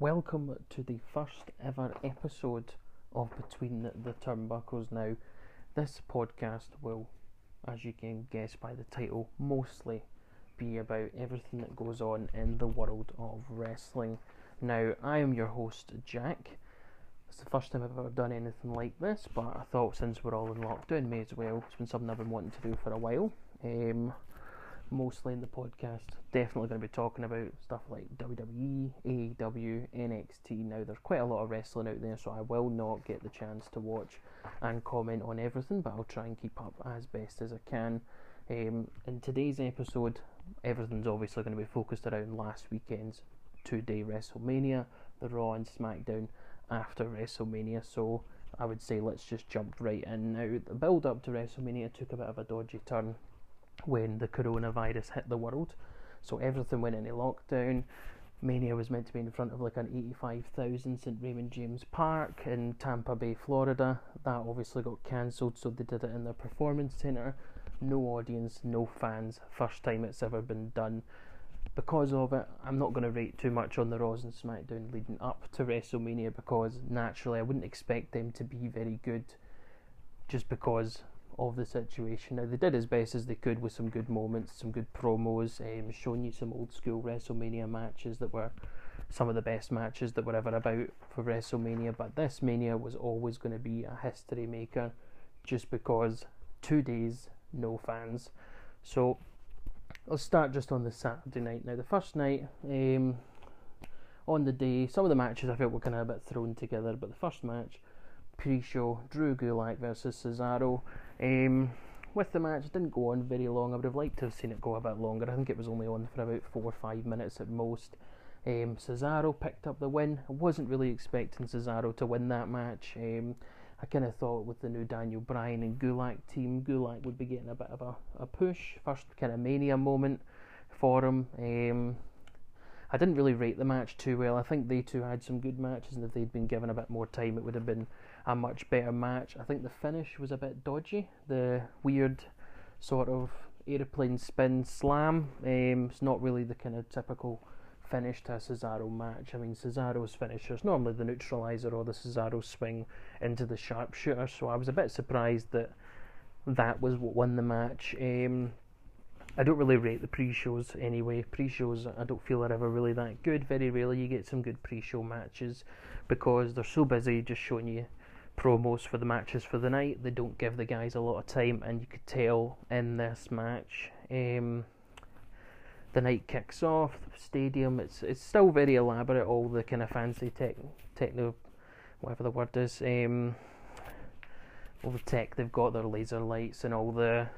Welcome to the first ever episode of Between the, Turnbuckles. Now, this podcast will, as you can guess by the title, mostly be about everything that goes on in the world of wrestling. Now, I am your host, Jack. It's the first time I've ever done anything like this, but I thought since we're all in lockdown, may as well. It's been something I've been wanting to do for a while. Um, mostly in the podcast. Definitely going to be talking about stuff like WWE, AEW, NXT. Now, there's quite a lot of wrestling out there, so I will not get the chance to watch and comment on everything, but I'll try and keep up as best as I can. Um, in today's episode, everything's obviously going to be focused around last weekend's two day WrestleMania, the Raw and SmackDown after WrestleMania. So I would say let's just jump right in. Now, the build up to WrestleMania took a bit of a dodgy turn when the coronavirus hit the world. So everything went into lockdown. Mania was meant to be in front of like an 85,000 St. Raymond James Park in Tampa Bay, Florida. That obviously got cancelled, so they did it in their performance centre. No audience, no fans. First time it's ever been done. Because of it, I'm not going to rate too much on the Raws and SmackDown leading up to WrestleMania because naturally I wouldn't expect them to be very good just because of the situation. Now they did as best as they could with some good moments, some good promos, um, showing you some old school WrestleMania matches that were some of the best matches that were ever about for WrestleMania. But this Mania was always going to be a history maker, just because two days, no fans. So I'll start just on the Saturday night. Now the first night. Um, on the day, some of the matches I felt were kind of a bit thrown together, but the first match, pre-show, Drew Gulak versus Cesaro. Um, with the match, didn't go on very long. I would have liked to have seen it go a bit longer. I think it was only on for about four or five minutes at most. Um, Cesaro picked up the win. I wasn't really expecting Cesaro to win that match. Um, I kind of thought with the new Daniel Bryan and Gulak team, Gulak would be getting a bit of a, a push. First kind of mania moment for him. Um, I didn't really rate the match too well. I think they two had some good matches, and if they'd been given a bit more time, it would have been a much better match. I think the finish was a bit dodgy. The weird sort of aeroplane spin slam. Um, it's not really the kind of typical finish to a Cesaro match. I mean, Cesaro's finisher is normally the neutralizer or the Cesaro swing into the sharpshooter, so I was a bit surprised that that was what won the match. Um, I don't really rate the pre-shows anyway. Pre-shows I don't feel are ever really that good. Very rarely you get some good pre-show matches because they're so busy just showing you promos for the matches for the night. They don't give the guys a lot of time, and you could tell in this match. Um, the night kicks off. The stadium. It's it's still very elaborate. All the kind of fancy tech, techno, whatever the word is. Um, all the tech they've got, their laser lights and all the.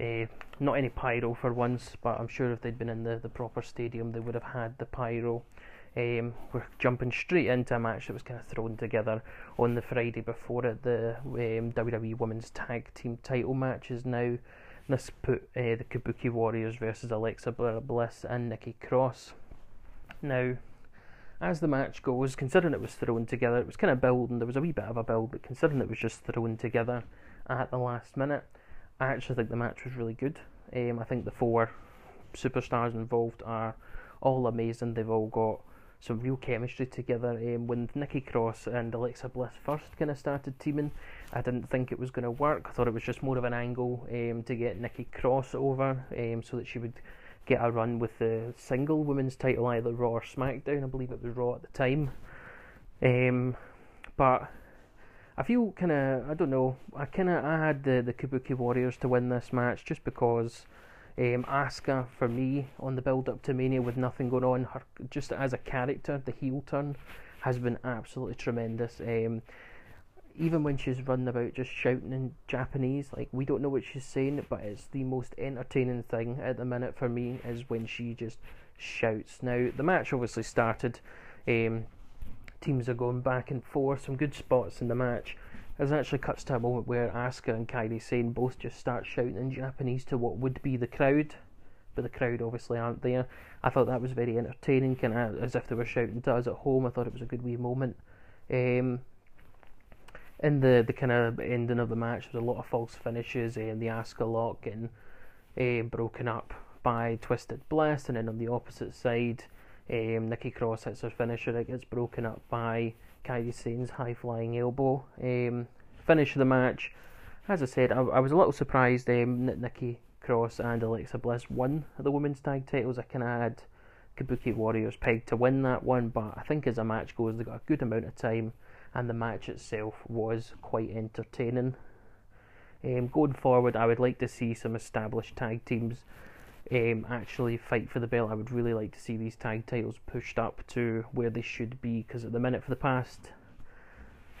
Uh, not any pyro for once, but I'm sure if they'd been in the, the proper stadium, they would have had the pyro. Um, we're jumping straight into a match that was kind of thrown together on the Friday before it. The um, WWE Women's Tag Team title match is now. This put uh, the Kabuki Warriors versus Alexa Bliss and Nikki Cross. Now, as the match goes, considering it was thrown together, it was kind of building. There was a wee bit of a build, but considering it was just thrown together at the last minute, I actually think the match was really good. Um, I think the four superstars involved are all amazing. They've all got some real chemistry together. Um, when Nikki Cross and Alexa Bliss first kind of started teaming, I didn't think it was going to work. I thought it was just more of an angle um, to get Nikki Cross over um, so that she would get a run with the single women's title, either Raw or SmackDown. I believe it was Raw at the time. Um, but I feel kind of I don't know. I kind of I had the the Kabuki Warriors to win this match just because um, Asuka for me on the build up to Mania with nothing going on, her just as a character, the heel turn has been absolutely tremendous. Um, even when she's running about just shouting in Japanese, like we don't know what she's saying, but it's the most entertaining thing at the minute for me is when she just shouts. Now the match obviously started. Um, teams are going back and forth, some good spots in the match. There's actually cuts to a moment where Asuka and Kairi Sane both just start shouting in Japanese to what would be the crowd, but the crowd obviously aren't there. I thought that was very entertaining, kind of as if they were shouting to us at home. I thought it was a good wee moment. Um, in the, the kind of ending of the match, there was a lot of false finishes, and the Asuka lock getting uh, broken up by Twisted Bliss, and then on the opposite side, Um, Nikki Cross hits her finisher, it gets broken up by Kairi Sane's high flying elbow. Um, finish the match. As I said, I, I was a little surprised um, that Nikki Cross and Alexa Bliss won the women's tag titles. I of had Kabuki Warriors pegged to win that one, but I think as a match goes, they got a good amount of time, and the match itself was quite entertaining. Um, going forward, I would like to see some established tag teams um, actually fight for the belt. I would really like to see these tag titles pushed up to where they should be because at the minute, for the past,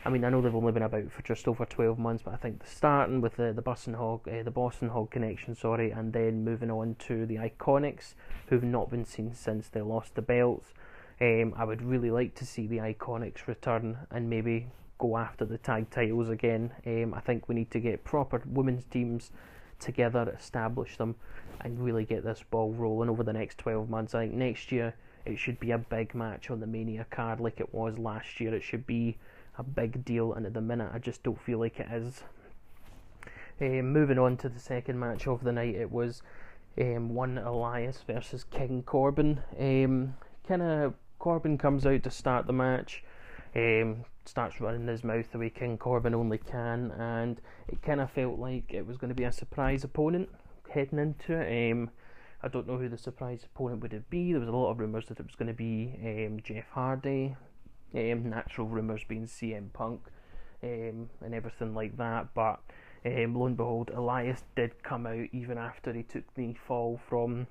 I mean, I know they've only been about for just over 12 months, but I think starting with the the Boss 'n' Hug, uh, the Boss 'n' Hug connection, sorry, and then moving on to the Iconics, who've not been seen since they lost the belts. Um, I would really like to see the Iconics return and maybe go after the tag titles again. Um, I think we need to get proper women's teams together, establish them, and really get this ball rolling over the next 12 months. I think next year it should be a big match on the Mania card like it was last year. It should be a big deal, and at the minute I just don't feel like it is. Um, moving on to the second match of the night, it was um, one Elias versus King Corbin. Um, kind of Corbin comes out to start the match, um, starts running his mouth the way King Corbin only can, and it kind of felt like it was going to be a surprise opponent heading into it. Um, I don't know who the surprise opponent would it be. There was a lot of rumours that it was going to be um, Jeff Hardy, um, natural rumours being CM Punk, um, and everything like that. But um, lo and behold, Elias did come out even after he took the fall from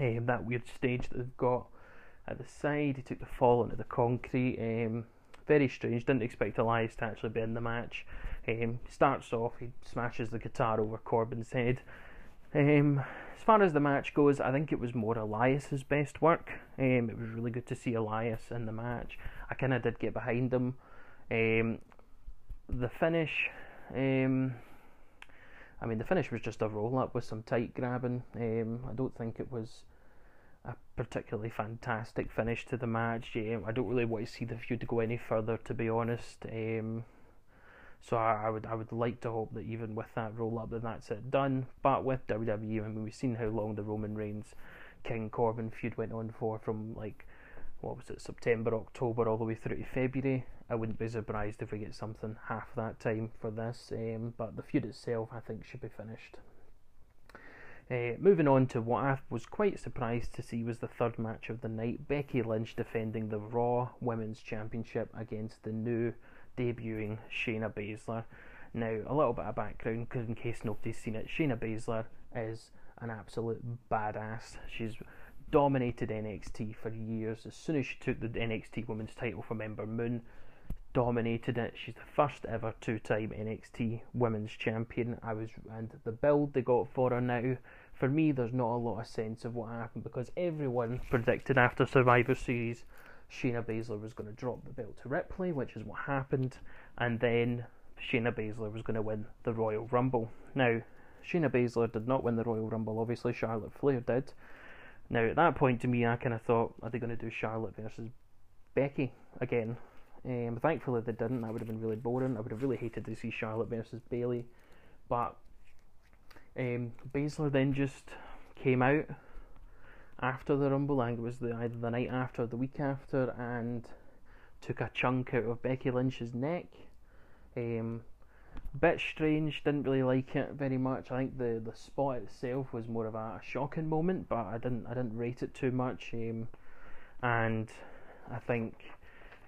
um, that weird stage that they've got at the side. He took the fall into the concrete. Um, very strange. Didn't expect Elias to actually be in the match. Um, starts off, he smashes the guitar over Corbin's head. Um, as far as the match goes, I think it was more Elias's best work. Um, it was really good to see Elias in the match. I kind of did get behind him. Um, the finish, um, I mean, the finish was just a roll up with some tight grabbing. Um, I don't think it was a particularly fantastic finish to the match. Um, I don't really want to see the feud go any further, to be honest. Um, so I, I, would I would like to hope that even with that roll up, that that's it done. But with WWE, I mean, we've seen how long the Roman Reigns King Corbin feud went on for, from like what was it, September, October, all the way through to February. I wouldn't be surprised if we get something half that time for this. Um, but the feud itself, I think, should be finished. Uh, moving on to what I was quite surprised to see was the third match of the night Becky Lynch defending the Raw Women's Championship against the new debuting Shayna Baszler. Now, a little bit of background, because in case nobody's seen it, Shayna Baszler is an absolute badass. She's dominated NXT for years. As soon as she took the NXT Women's title from Ember Moon, dominated it. She's the first ever two-time NXT Women's Champion. I was, and the build they got for her now. For me, there's not a lot of sense of what happened because everyone predicted after Survivor Series Shayna Baszler was going to drop the belt to Ripley, which is what happened, and then Shayna Baszler was going to win the Royal Rumble. Now, Shayna Baszler did not win the Royal Rumble, obviously, Charlotte Flair did. Now, at that point, to me, I kind of thought, are they going to do Charlotte versus Becky again? Um, thankfully, they didn't. That would have been really boring. I would have really hated to see Charlotte versus Bailey. But um, Baszler then just came out after the Rumble. I think it was the, either the night after the week after, and took a chunk out of Becky Lynch's neck. Um, bit strange. Didn't really like it very much. I think the, the spot itself was more of a, a shocking moment, but I didn't I didn't rate it too much. Um, and I think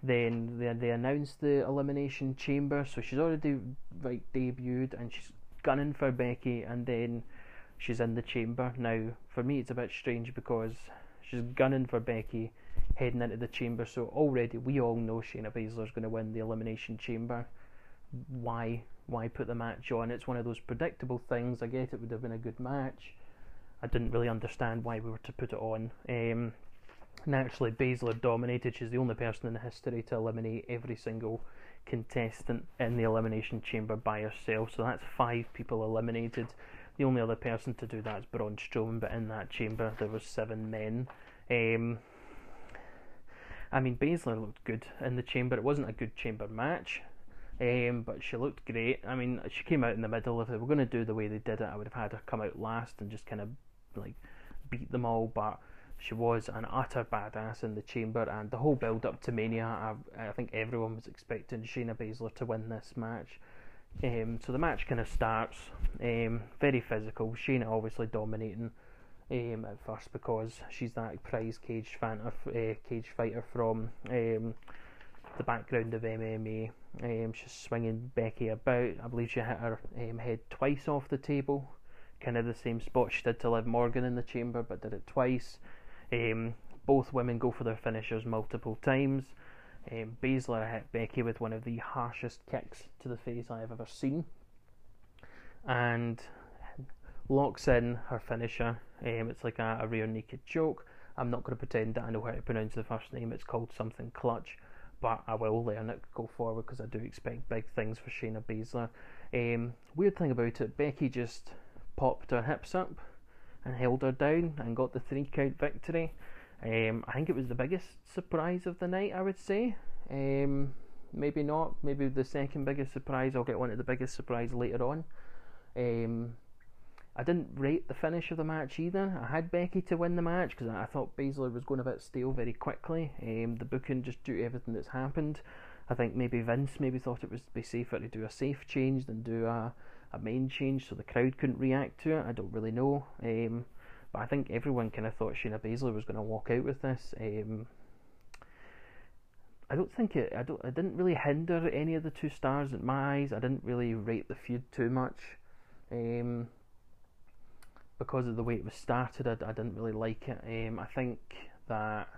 then they they announced the elimination chamber, so she's already like debuted and she's gunning for Becky, and then she's in the chamber. Now, for me, it's a bit strange because she's gunning for Becky, heading into the chamber. So already we all know Shayna Baszler's going to win the elimination chamber. Why? Why put the match on? It's one of those predictable things. I get it would have been a good match. I didn't really understand why we were to put it on. Um, naturally, Baszler dominated. She's the only person in history to eliminate every single contestant in the elimination chamber by herself. So that's five people eliminated. The only other person to do that is Braun Strowman, but in that chamber there was seven men. Um, I mean, Baszler looked good in the chamber. It wasn't a good chamber match, um, but she looked great. I mean, she came out in the middle. If they were going to do the way they did it, I would have had her come out last and just kind of like beat them all. But She was an utter badass in the chamber, and the whole build up to Mania, I, I think everyone was expecting Shayna Baszler to win this match. Um, so the match kind of starts um, very physical. Shayna obviously dominating um, at first because she's that prize cage fighter, uh, cage fighter from um, the background of MMA. Um, she's swinging Becky about. I believe she hit her um, head twice off the table, kind of the same spot she did to Liv Morgan in the chamber, but did it twice. Um, both women go for their finishers multiple times. Um, Baszler hit Becky with one of the harshest kicks to the face I have ever seen, and locks in her finisher. Um, it's like a, a rear naked choke. I'm not going to pretend that I know how to pronounce the first name. It's called something clutch, but I will learn it go forward because I do expect big things for Shayna Baszler. Um, weird thing about it, Becky just popped her hips up and held her down and got the three count victory. Um, I think it was the biggest surprise of the night, I would say. Um, maybe not. Maybe the second biggest surprise. I'll get one of the biggest surprise later on. Um, I didn't rate the finish of the match either. I had Becky to win the match because I thought Baszler was going a bit stale very quickly. Um, the booking just due to everything that's happened. I think maybe Vince maybe thought it would be safer to do a safe change than do a, a main change so the crowd couldn't react to it. I don't really know. Um, but I think everyone kind of thought Shayna Baszler was going to walk out with this. Um, I don't think it. I don't. I didn't really hinder any of the two stars in my eyes. I didn't really rate the feud too much. Um, because of the way it was started, I, I didn't really like it. Um, I think that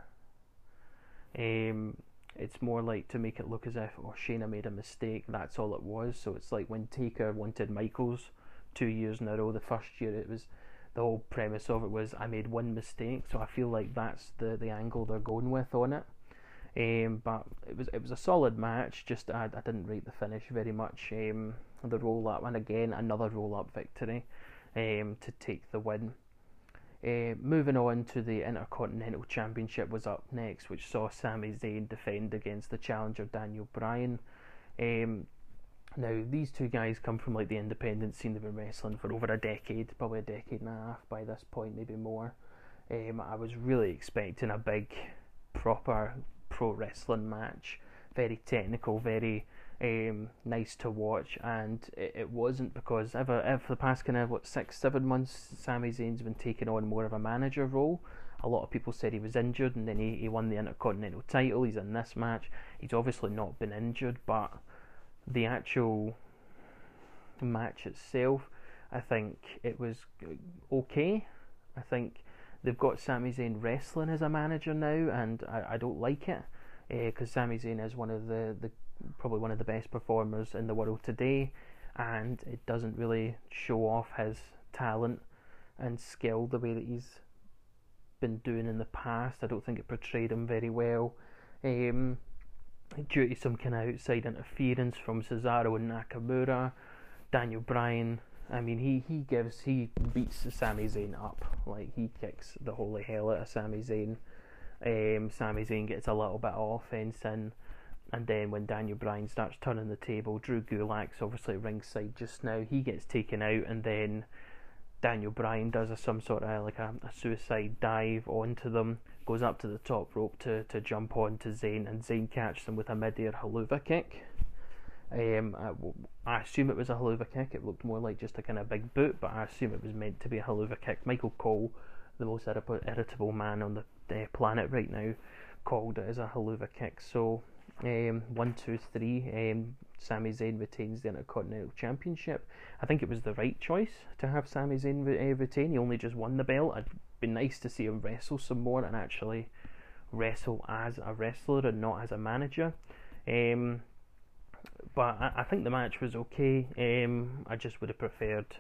um, it's more like to make it look as if oh Shayna made a mistake. That's all it was. So it's like when Taker wanted Michaels two years in a row. The first year it was the whole premise of it was I made one mistake. So I feel like that's the the angle they're going with on it. Um, but it was it was a solid match. Just I, I didn't rate the finish very much. Um, the roll up and again another roll up victory um, to take the win. Uh, moving on to the Intercontinental Championship was up next, which saw Sami Zayn defend against the challenger Daniel Bryan. Um, now these two guys come from like the independent scene. They've been wrestling for over a decade, probably a decade and a half by this point, maybe more. Um, I was really expecting a big, proper pro wrestling match, very technical, very um, nice to watch, and it, it wasn't because ever, ever for the past kind of what six, seven months, Sami Zayn's been taking on more of a manager role. A lot of people said he was injured, and then he, he won the Intercontinental title. He's in this match. He's obviously not been injured, but the actual match itself, I think it was okay. I think they've got Sami Zayn wrestling as a manager now, and I, I don't like it because uh, Sami Zayn is one of the, the probably one of the best performers in the world today, and it doesn't really show off his talent and skill the way that he's been doing in the past. I don't think it portrayed him very well. Um, due to some kind of outside interference from Cesaro and Nakamura, Daniel Bryan. I mean, he, he gives he beats Sami Zayn up like he kicks the holy hell out of Sami Zayn. Um, Sami Zayn gets a little bit of offense in. And then when Daniel Bryan starts turning the table, Drew Gulak's obviously ringside just now. He gets taken out, and then Daniel Bryan does a, some sort of like a, a, suicide dive onto them, goes up to the top rope to, to jump onto Zayn, and Zayn catches him with a mid-air Helluva kick. Um, I, I, assume it was a Helluva kick. It looked more like just a kind of big boot, but I assume it was meant to be a Helluva kick. Michael Cole, the most irritable man on the uh, planet right now, called it as a Helluva kick. So um, one, two, three. Um, Sami Zayn retains the Intercontinental Championship. I think it was the right choice to have Sami Zayn re- uh, retain. He only just won the belt. It'd be nice to see him wrestle some more and actually wrestle as a wrestler and not as a manager. Um, but I, I, think the match was okay. Um, I just would have preferred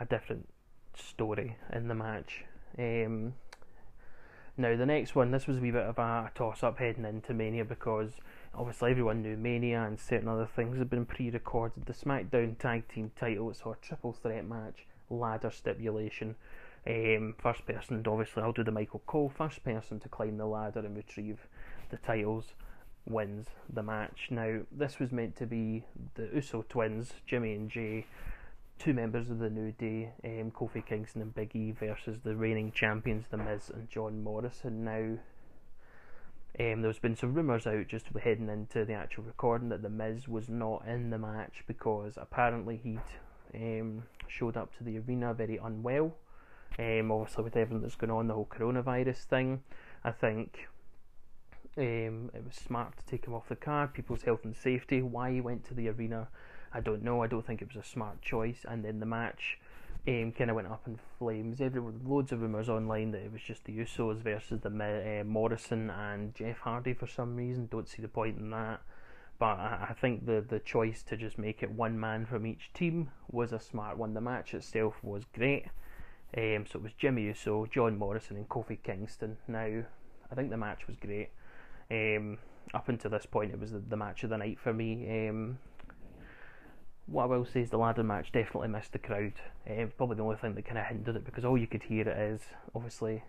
a different story in the match. Um, now the next one, this was a wee bit of a toss up heading into Mania because obviously everyone knew Mania and certain other things had been pre-recorded. The SmackDown Tag Team title saw a triple threat match, ladder stipulation. Um, first person, obviously, I'll do the Michael Cole. First person to climb the ladder and retrieve the titles wins the match. Now, this was meant to be the Uso twins, Jimmy and Jay, two members of the New Day, um, Kofi Kingston and Big E, versus the reigning champions, The Miz and John Morrison. Now, um, there's been some rumours out just heading into the actual recording that The Miz was not in the match because apparently he'd um, showed up to the arena very unwell. Um, obviously, with everything that's going on, the whole coronavirus thing, I think um, it was smart to take him off the card. People's health and safety. Why he went to the arena, I don't know. I don't think it was a smart choice. And then the match um, kind of went up in flames. Everyone, loads of rumours online that it was just the Usos versus the uh, Morrison and Jeff Hardy for some reason. Don't see the point in that. But I, I think the the choice to just make it one man from each team was a smart one. The match itself was great. Um, so it was Jimmy Uso, John Morrison, and Kofi Kingston. Now, I think the match was great. Um, up until this point, it was the, the, match of the night for me. Um, what I will say is the ladder match definitely missed the crowd. Uh, probably the only thing that kind of hindered it because all you could hear it is obviously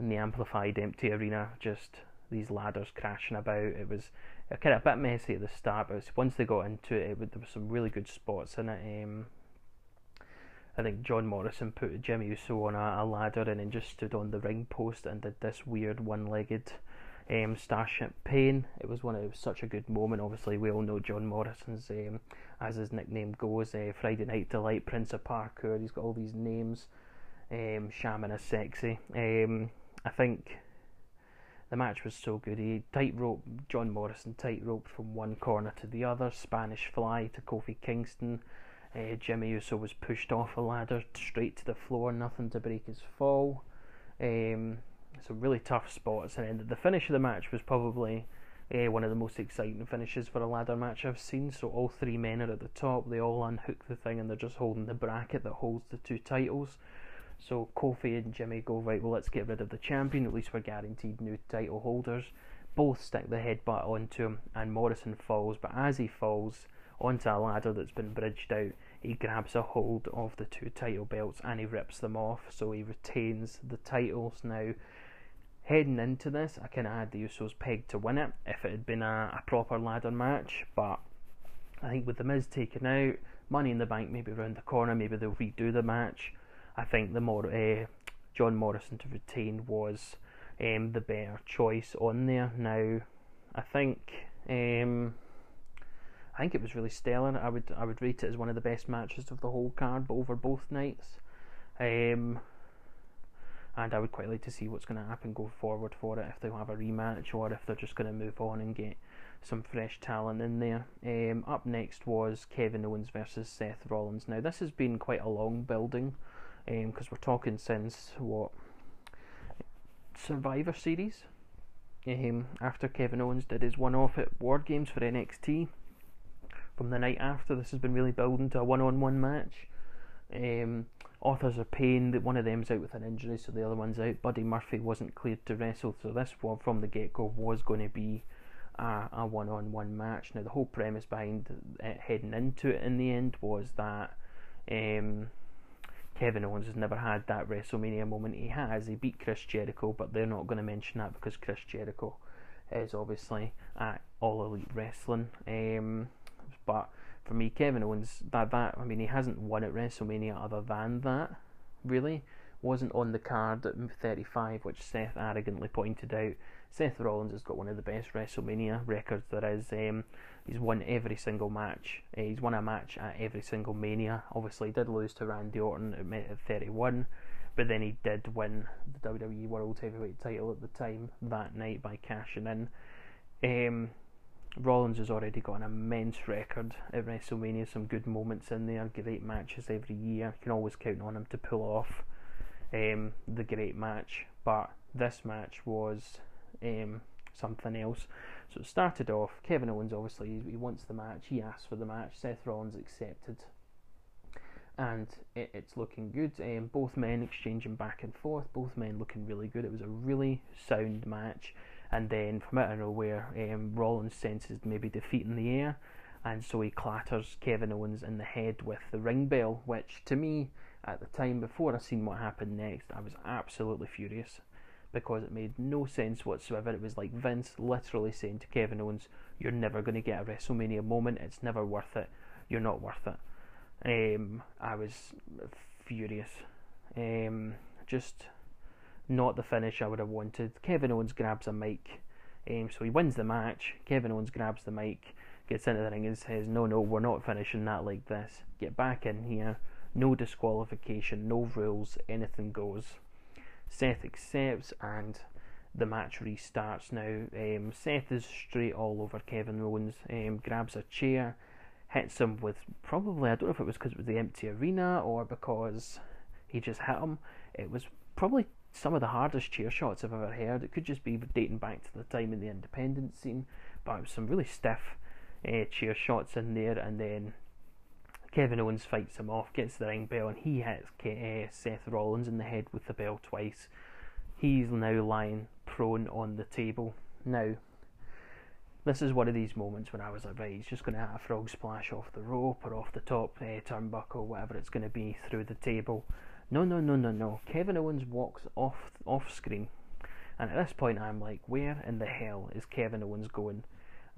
in the amplified empty arena, just these ladders crashing about. It was kind of a bit messy at the start, but once they got into it, it there were some really good spots in it. Um, I think John Morrison put Jimmy Uso on a, a, ladder and then just stood on the ring post and did this weird one-legged um, Starship Pain. It was one. Was such a good moment. Obviously, we all know John Morrison's, um, as his nickname goes, uh, Friday Night Delight, Prince of Parkour. He's got all these names. Um, Shaman is sexy. Um, I think the match was so good. He tightrope John Morrison tightrope from one corner to the other. Spanish Fly to Kofi Kingston. Uh, Jimmy Uso was pushed off a ladder straight to the floor, nothing to break his fall. Um, some really tough spots, and the finish of the match was probably uh, one of the most exciting finishes for a ladder match I've seen. So all three men are at the top, they all unhook the thing, and they're just holding the bracket that holds the two titles. So Kofi and Jimmy go right. Well, let's get rid of the champion. At least we're guaranteed new title holders. Both stick the headbutt onto him, and Morrison falls. But as he falls onto a ladder that's been bridged out, he grabs a hold of the two title belts and he rips them off. So he retains the titles now. Heading into this, I kind of had the Usos pegged to win it if it had been a, a proper ladder match, but I think with the Miz taken out, Money in the Bank maybe around the corner, maybe they'll redo the match. I think the more uh, John Morrison to retain was um, the better choice on there. Now, I think um, I think it was really stellar. I would I would rate it as one of the best matches of the whole card, but over both nights. Um, and I would quite like to see what's going to happen go forward for it if they'll have a rematch or if they're just going to move on and get some fresh talent in there. Um, up next was Kevin Owens versus Seth Rollins. Now this has been quite a long building because um, we're talking since what Survivor Series. Um, after Kevin Owens did his one-off at War Games for NXT, from the night after, this has been really building to a one-on-one match. Um, Authors of Pain, that one of them's out with an injury, so the other one's out. Buddy Murphy wasn't cleared to wrestle, so this one from the get-go was going to be a, a one-on-one match. Now the whole premise behind it, heading into it in the end was that um, Kevin Owens has never had that WrestleMania moment. He has. He beat Chris Jericho, but they're not going to mention that because Chris Jericho is obviously at All Elite Wrestling. Um, but for me, Kevin Owens, that that I mean, he hasn't won at WrestleMania other than that. Really, wasn't on the card at 35, which Seth arrogantly pointed out. Seth Rollins has got one of the best WrestleMania records there is. Um, he's won every single match. Uh, he's won a match at every single Mania. Obviously, he did lose to Randy Orton at 31, but then he did win the WWE World Heavyweight title at the time that night by cashing in. Um, Rollins has already got an immense record at WrestleMania, some good moments in there, great matches every year. You can always count on him to pull off um, the great match, but this match was um, something else. So it started off, Kevin Owens obviously, he wants the match, he asked for the match, Seth Rollins accepted, and it, it's looking good. Um, both men exchanging back and forth, both men looking really good. It was a really sound match and then from out of nowhere, um, Rollins senses maybe defeat in the air, and so he clatters Kevin Owens in the head with the ring bell, which to me, at the time before I seen what happened next, I was absolutely furious because it made no sense whatsoever. It was like Vince literally saying to Kevin Owens, "You're never going to get a WrestleMania moment. It's never worth it. You're not worth it." Um, I was furious. Um, just not the finish I would have wanted. Kevin Owens grabs a mic, um, so he wins the match. Kevin Owens grabs the mic, gets into the ring and says, "No, no, we're not finishing that like this. Get back in here. No disqualification, no rules, anything goes." Seth accepts and the match restarts now. Um, Seth is straight all over Kevin Owens, um, grabs a chair, hits him with probably, I don't know if it was because it was the empty arena or because he just hit him. It was probably some of the hardest chair shots I've ever heard. It could just be dating back to the time in the independent scene, but it was some really stiff uh, chair shots in there, and then Kevin Owens fights him off, gets the ring bell, and he hits uh, Seth Rollins in the head with the bell twice. He's now lying prone on the table. Now, this is one of these moments when I was like, right, he's just going to have a frog splash off the rope or off the top uh, turnbuckle, whatever it's going to be, through the table. No, no, no, no, no. Kevin Owens walks off off screen, and at this point, I'm like, where in the hell is Kevin Owens going?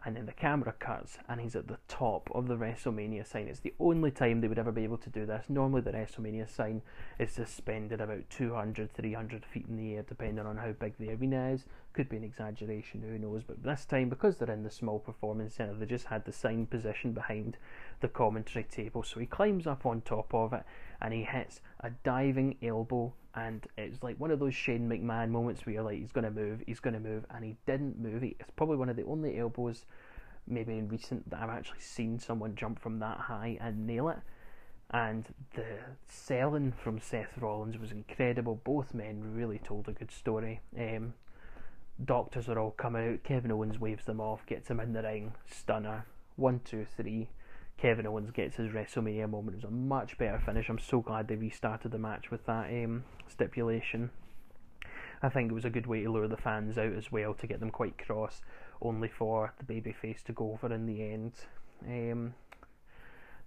and then the camera cuts and he's at the top of the WrestleMania sign. It's the only time they would ever be able to do this. Normally, the WrestleMania sign is suspended about 200, 300 feet in the air, depending on how big the arena is. Could be an exaggeration, who knows. But this time, because they're in the small performance center, they just had the sign position behind the commentary table. So he climbs up on top of it and he hits a diving elbow and it's like one of those Shane McMahon moments where you're like, he's going to move, he's going to move, and he didn't move. It's probably one of the only elbows, maybe in recent, that I've actually seen someone jump from that high and nail it. And the selling from Seth Rollins was incredible. Both men really told a good story. Um, doctors are all coming out. Kevin Owens waves them off, gets him in the ring, stunner. One, two, three. Kevin Owens gets his WrestleMania moment. It was a much better finish. I'm so glad they restarted the match with that um, stipulation. I think it was a good way to lure the fans out as well to get them quite cross, only for the babyface to go over in the end. Um,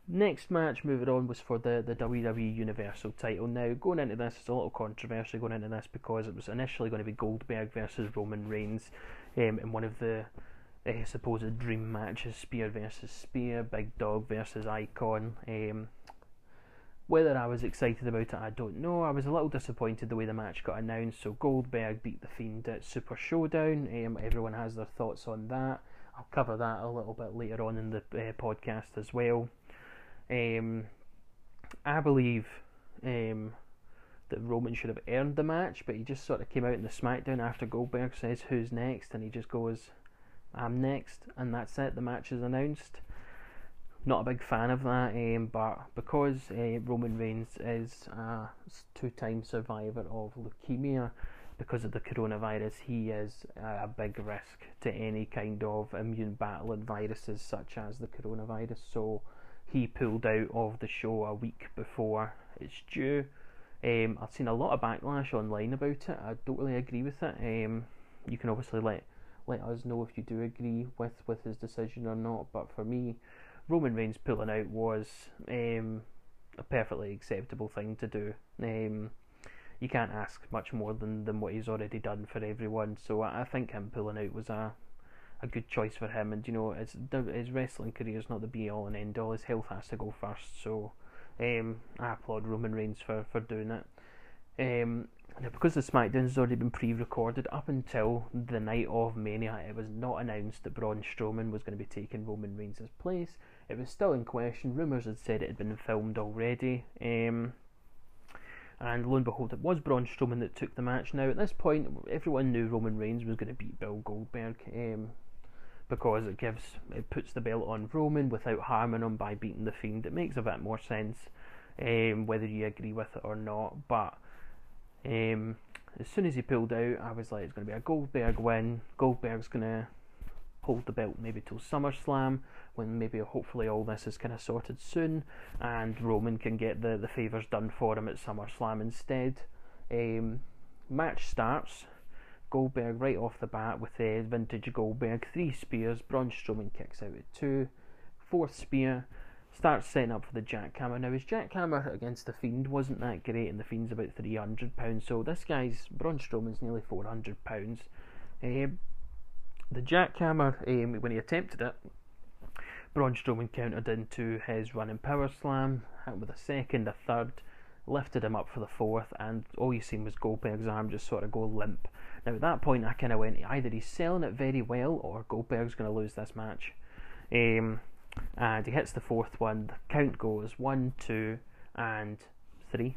next match, moving on, was for the, the WWE Universal title. Now, going into this, it's a little controversy going into this because it was initially going to be Goldberg versus Roman Reigns um, in one of the uh, supposed dream matches Spear versus Spear, Big Dog versus Icon. Um, whether I was excited about it, I don't know. I was a little disappointed the way the match got announced. So Goldberg beat the Fiend at Super Showdown. Um, everyone has their thoughts on that. I'll cover that a little bit later on in the uh, podcast as well. Um, I believe um, that Roman should have earned the match, but he just sort of came out in the SmackDown after Goldberg says who's next, and he just goes, "I'm next," and that's it. The match is announced not a big fan of that, um, but because uh, Roman Reigns is a two-time survivor of leukemia, because of the coronavirus, he is a big risk to any kind of immune battling viruses such as the coronavirus. So he pulled out of the show a week before it's due. Um, I've seen a lot of backlash online about it. I don't really agree with it. Um, you can obviously let let us know if you do agree with with his decision or not. But for me, Roman Reigns pulling out was um, a perfectly acceptable thing to do. Um, you can't ask much more than, than what he's already done for everyone. So I, I think him pulling out was a a good choice for him. And you know, his his wrestling career is not the be all and end all. His health has to go first. So um, I applaud Roman Reigns for for doing it. Um, now, because the SmackDown has already been pre-recorded up until the night of Mania, it was not announced that Braun Strowman was going to be taking Roman Reigns' place. It was still in question. Rumours had said it had been filmed already. Um, and lo and behold, it was Braun Strowman that took the match. Now, at this point, everyone knew Roman Reigns was going to beat Bill Goldberg um, because it gives it puts the belt on Roman without harming him by beating the Fiend. It makes a bit more sense, um, whether you agree with it or not. But um, as soon as he pulled out, I was like, it's going to be a Goldberg win. Goldberg's going to hold the belt maybe till SummerSlam, when maybe hopefully all this is kind of sorted soon, and Roman can get the, the favours done for him at SummerSlam instead. Um, match starts. Goldberg right off the bat with a vintage Goldberg, three spears. Braun Strowman kicks out at two. Fourth spear starts setting up for the jackhammer. Now his jackhammer against the Fiend wasn't that great, and the Fiend's about three hundred pounds. So this guy's Braun Strowman's nearly four hundred pounds. Um, the jackhammer, um, when he attempted it, Braun Strowman countered into his running power slam, with a second, a third, lifted him up for the fourth, and all you seen was Goldberg's arm just sort of go limp. Now at that point, I kind of went either he's selling it very well, or Goldberg's going to lose this match. Um, and he hits the fourth one. The count goes one, two, and three,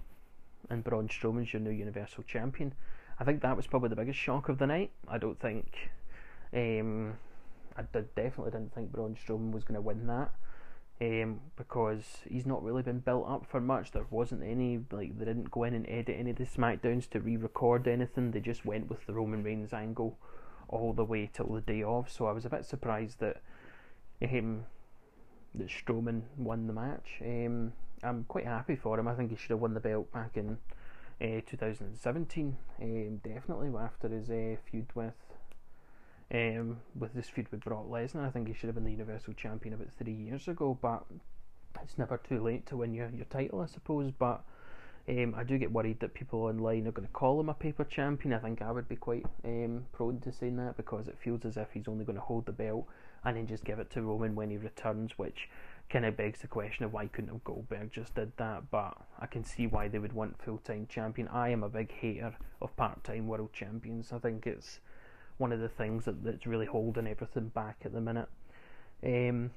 and Braun Strowman's your new Universal Champion. I think that was probably the biggest shock of the night. I don't think. Um, I did, definitely didn't think Braun Strowman was going to win that. Um, because he's not really been built up for much. There wasn't any like they didn't go in and edit any of the Smackdowns to re-record anything. They just went with the Roman Reigns angle all the way till the day of. So I was a bit surprised that um, that Strowman won the match. Um, I'm quite happy for him. I think he should have won the belt back in uh, 2017, um, definitely after his uh, feud with um, with this feud with Brock Lesnar. I think he should have been the Universal Champion about three years ago, but it's never too late to win your, your title, I suppose. But um, I do get worried that people online are going to call him a paper champion. I think I would be quite um, prone to saying that because it feels as if he's only going to hold the belt and then just give it to Roman when he returns, which kind of begs the question of why couldn't have Goldberg just did that. But I can see why they would want full time champion. I am a big hater of part time world champions. I think it's one of the things that, that's really holding everything back at the minute. Um,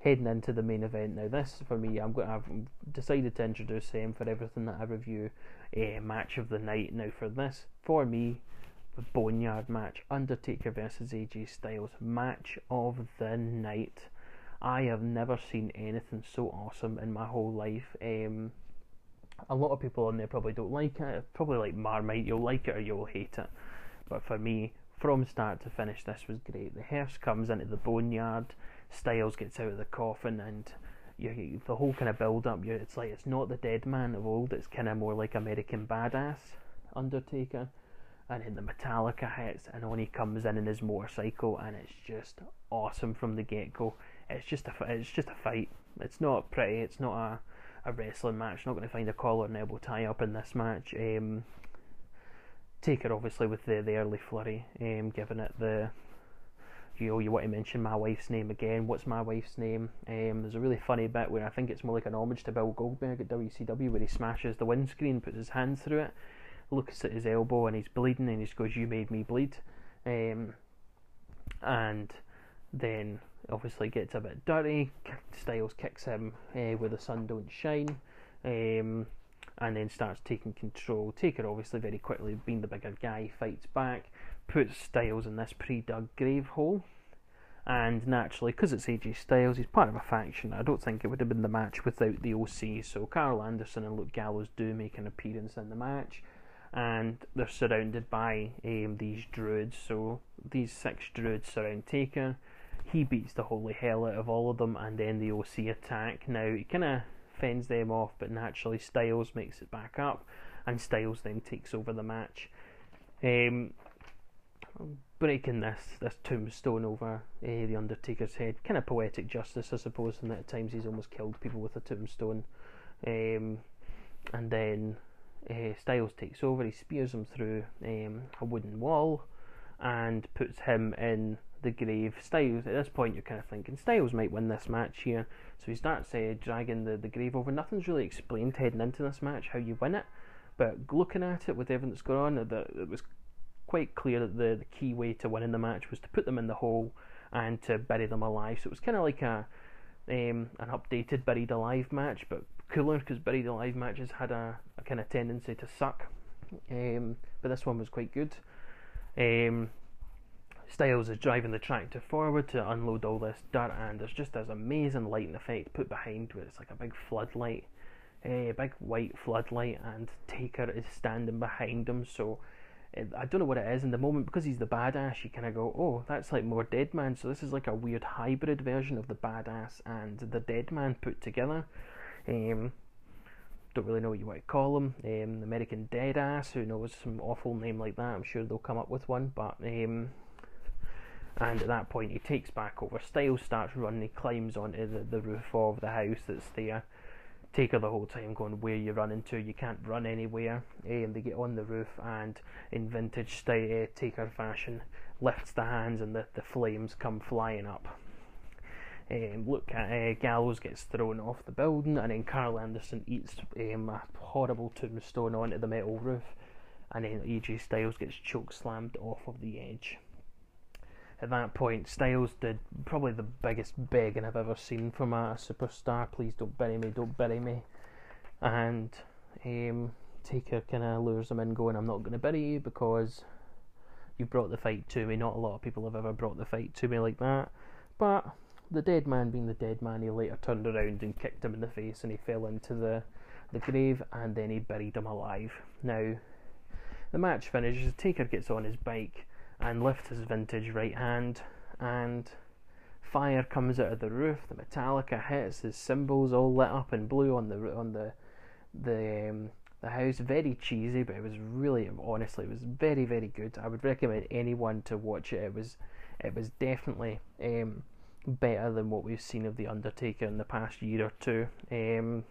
heading into the main event now, this for me, I'm going to have decided to introduce him for everything that I review. A match of the night now for this for me Boneyard match, Undertaker versus AJ Styles, match of the night. I have never seen anything so awesome in my whole life. Um, a lot of people on there probably don't like it. Probably like Marmite, you'll like it or you'll hate it. But for me, from start to finish, this was great. The hearse comes into the boneyard, Styles gets out of the coffin, and you, the whole kind of build up. You, it's like it's not the dead man of old. It's kind of more like American Badass Undertaker and then the Metallica hits, and when he comes in in his motorcycle, and it's just awesome from the get go. It's just a it's just a fight. It's not pretty. It's not a a wrestling match. Not going to find a collar and elbow tie up in this match. Um, Taker obviously with the the early flurry, um, giving it the you know, you want to mention my wife's name again. What's my wife's name? Um, there's a really funny bit where I think it's more like an homage to Bill Goldberg at WCW, where he smashes the windscreen, puts his hands through it, looks at his elbow and he's bleeding and he just goes, "You made me bleed," um, and then obviously gets a bit dirty. Styles kicks him uh, where the sun don't shine, um, and then starts taking control. Taker obviously very quickly, being the bigger guy, fights back, puts Styles in this pre-dug grave hole. And naturally, because it's AJ Styles, he's part of a faction. I don't think it would have been the match without the OC. So Karl Anderson and Luke Gallows do make an appearance in the match and they're surrounded by um, these druids. So these six druids surround Taker. He beats the holy hell out of all of them, and then the OC attack. Now he kind of fends them off, but naturally Styles makes it back up, and Styles then takes over the match. Um, breaking this this tombstone over uh, the Undertaker's head, kind of poetic justice, I suppose. And at times he's almost killed people with a tombstone. Um, and then uh, Styles takes over, he spears him through um, a wooden wall and puts him in the grave. Styles, at this point, you're kind of thinking Styles might win this match here. So he starts uh, dragging the, the grave over. Nothing's really explained heading into this match how you win it, but looking at it with everything that's going on, the, it was quite clear that the, the key way to winning the match was to put them in the hole and to bury them alive. So it was kind of like a um, an updated buried alive match, but cooler because buried alive matches had a, a kind of tendency to suck. Um, but this one was quite good. Um, Styles is driving the tractor forward to unload all this dirt, and there's just this amazing lighting effect put behind where it's like a big floodlight, a big white floodlight, and Taker is standing behind him. So I don't know what it is in the moment because he's the badass. You kind of go, oh, that's like more Dead Man. So this is like a weird hybrid version of the badass and the Dead Man put together. Um, don't really know what you want to call him. Um, American Deadass, who knows some awful name like that? I'm sure they'll come up with one. But um, and at that point, he takes back over. Styles starts running. He climbs onto the, the roof of the house that's there. Taker the whole time going, where you running to? You can't run anywhere. Um, they get on the roof and, in vintage uh, Taker fashion, lifts the hands and the, the flames come flying up. Um, look uh, Gallows gets thrown off the building, and then Karl Anderson eats um, a horrible tombstone onto the metal roof, and then AJ Styles gets choke slammed off of the edge. At that point, Styles did probably the biggest begging I've ever seen from a superstar. Please don't bury me, don't bury me. And um, Taker kind of lures him in, going, I'm not going to bury you because you brought the fight to me. Not a lot of people have ever brought the fight to me like that. But the dead man being the dead man, he later turned around and kicked him in the face and he fell into the, the grave and then he buried him alive. Now, the match finishes, Taker gets on his bike and lifts his vintage right hand and fire comes out of the roof, the Metallica hits, his symbols all lit up in blue on the on the the um, the house. Very cheesy, but it was really honestly it was very very good. I would recommend anyone to watch it. It was it was definitely um, better than what we've seen of the Undertaker in the past year or two. Um,